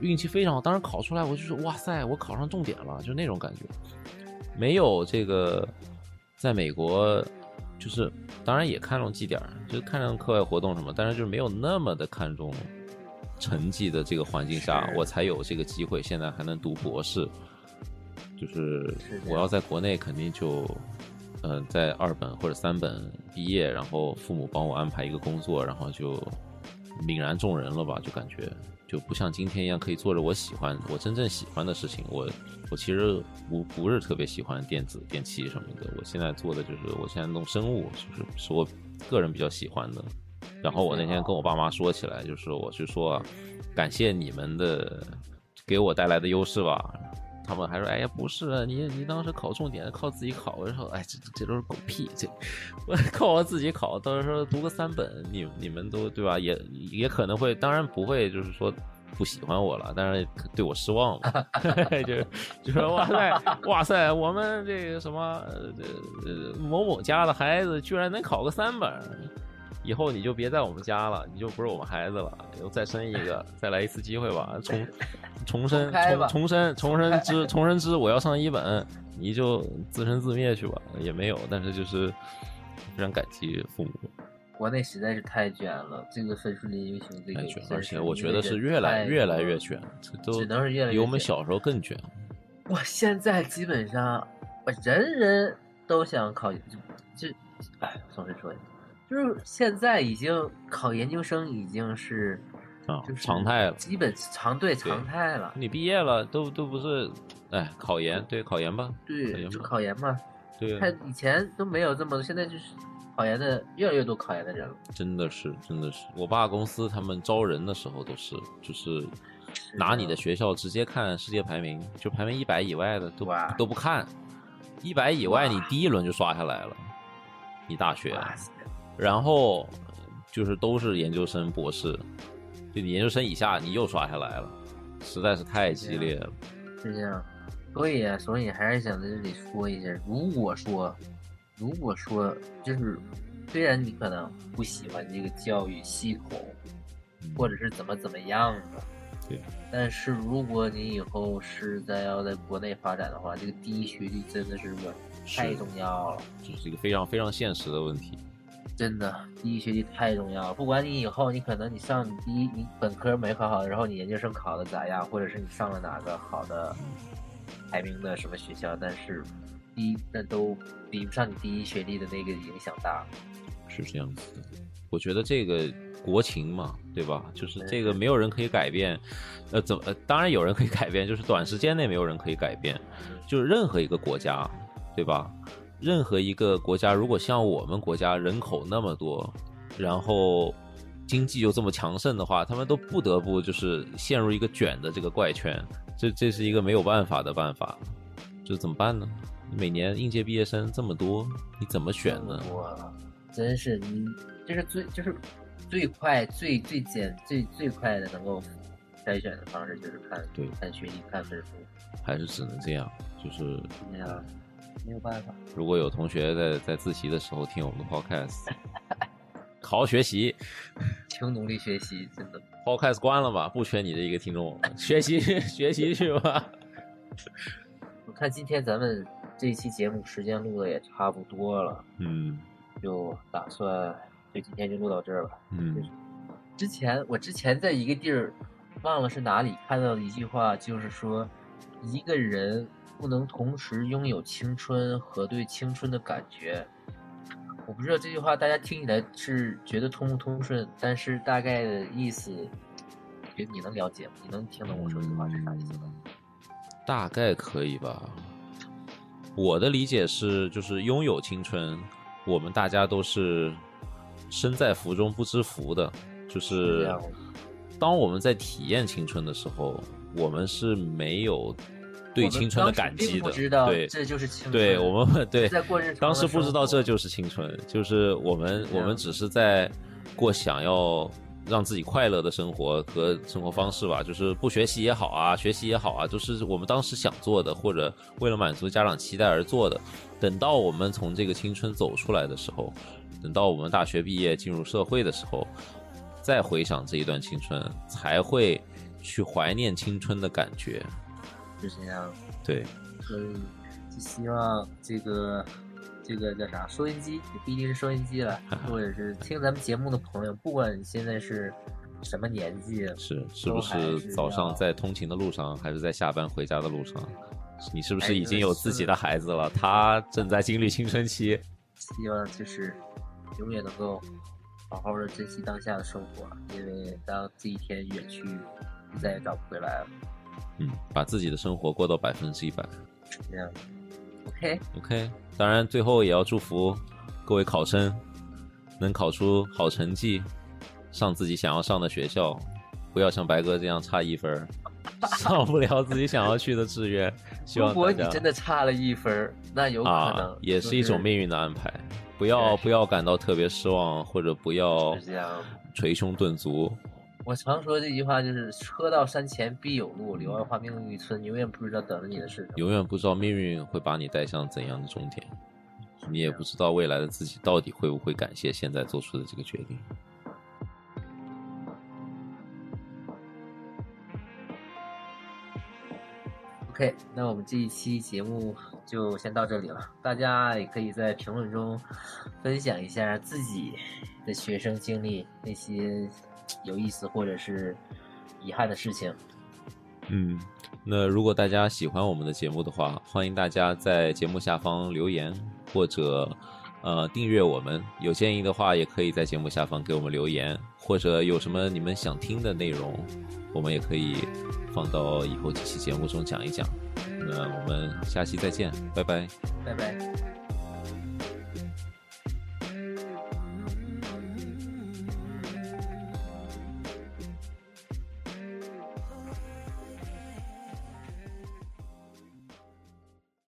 运气非常好。当时考出来，我就说哇塞，我考上重点了，就那种感觉。没有这个，在美国，就是当然也看重绩点，就是看重课外活动什么，但是就是没有那么的看重成绩的这个环境下，我才有这个机会，现在还能读博士。就是我要在国内肯定就，呃，在二本或者三本毕业，然后父母帮我安排一个工作，然后就泯然众人了吧，就感觉就不像今天一样可以做着我喜欢、我真正喜欢的事情。我我其实不不是特别喜欢电子、电器什么的，我现在做的就是我现在弄生物，就是是我个人比较喜欢的。然后我那天跟我爸妈说起来，就是我是说啊，感谢你们的给我带来的优势吧。他们还说：“哎呀，不是，你你当时考重点靠自己考。”我就说：“哎，这这都是狗屁！这我靠我自己考，到时候读个三本，你你们都对吧？也也可能会，当然不会，就是说不喜欢我了，但是对我失望了，就就说哇塞哇塞，我们这个什么呃某某家的孩子居然能考个三本，以后你就别在我们家了，你就不是我们孩子了，又再生一个，再来一次机会吧，重重生重重生重生之重生之我要上一本，你就自生自灭去吧，也没有，但是就是非常感激父母。国内实在是太卷了，这个分数类英雄这个，而且我觉得是越来越来越卷，这都只能是越来越比我们小时候更卷。我现在基本上，我人人都想考，就就，哎，总是说，就是现在已经考研究生已经是啊，就是常态了，基本常对常态了。你毕业了，都都不是，哎，考研对考研吧，对，就考研嘛。对，他以前都没有这么多，现在就是。考研的越来越多，考研的人了，真的是，真的是。我爸公司他们招人的时候都是，就是拿你的学校直接看世界排名，就排名一百以外的都都不看，一百以外你第一轮就刷下来了，你大学，然后就是都是研究生、博士，就你研究生以下你又刷下来了，实在是太激烈了。是这样，所以啊，所以还是想在这里说一下，如果说。如果说就是，虽然你可能不喜欢这个教育系统，或者是怎么怎么样的，对，但是如果你以后是在要在国内发展的话，这个第一学历真的是个太重要了，这是一个非常非常现实的问题。真的，第一学历太重要了。不管你以后你可能你上你第一你本科没考好，然后你研究生考的咋样，或者是你上了哪个好的排名的什么学校，但是。第一，那都比不上你第一学历的那个影响大，是这样子的。我觉得这个国情嘛，对吧？就是这个没有人可以改变。呃，怎么？当然有人可以改变，就是短时间内没有人可以改变。就是任何一个国家，对吧？任何一个国家，如果像我们国家人口那么多，然后经济又这么强盛的话，他们都不得不就是陷入一个卷的这个怪圈。这这是一个没有办法的办法，就怎么办呢？每年应届毕业生这么多，你怎么选呢？哇，真是你，这是最就是最快、最最简、最最快的能够筛选的方式，就是看对看学历、看分数，还是只能这样，就是这样，没有办法。如果有同学在在自习的时候听我们的 podcast，好好学习，请努力学习，真的。podcast 关了吧，不缺你的一个听众，学习 学习去吧。我看今天咱们。这一期节目时间录的也差不多了，嗯，就打算就今天就录到这儿吧。嗯，之前我之前在一个地儿，忘了是哪里看到的一句话，就是说一个人不能同时拥有青春和对青春的感觉。我不知道这句话大家听起来是觉得通不通顺，但是大概的意思，你你能了解吗？你能听懂我说这句话是啥意思吗？大概可以吧。我的理解是，就是拥有青春，我们大家都是身在福中不知福的。就是当我们在体验青春的时候，我们是没有对青春的感激的。对，这就是青春。对我们对在过日当时不知道这就是青春，就是我们我们只是在过想要。让自己快乐的生活和生活方式吧，就是不学习也好啊，学习也好啊，就是我们当时想做的，或者为了满足家长期待而做的。等到我们从这个青春走出来的时候，等到我们大学毕业进入社会的时候，再回想这一段青春，才会去怀念青春的感觉。就这样。对。所以，就希望这个。这个叫啥？收音机也不一定是收音机了，或者是听咱们节目的朋友，不管你现在是什么年纪，是是不是早上在通勤的路上，还是在下班回家的路上？你是不是已经有自己的孩子了？他正在经历青春期。希望就是永远能够好好的珍惜当下的生活，因为当这一天远去，再也找不回来了。嗯，把自己的生活过到百分之一百。这样。OK OK。当然，最后也要祝福各位考生能考出好成绩，上自己想要上的学校，不要像白哥这样差一分，上不了自己想要去的志愿。如果你真的差了一分，那有可能也是一种命运的安排。不要不要感到特别失望，或者不要捶胸顿足，我常说这句话就是“车到山前必有路，柳暗花明又一村”，永远不知道等着你的是什么。永远不知道命运会把你带向怎样的终点，你也不知道未来的自己到底会不会感谢现在做出的这个决定。OK，那我们这一期节目就先到这里了。大家也可以在评论中分享一下自己的学生经历，那些有意思或者是遗憾的事情。嗯，那如果大家喜欢我们的节目的话，欢迎大家在节目下方留言或者呃订阅我们。有建议的话，也可以在节目下方给我们留言，或者有什么你们想听的内容，我们也可以放到以后几期节目中讲一讲。那我们下期再见，拜拜。拜拜。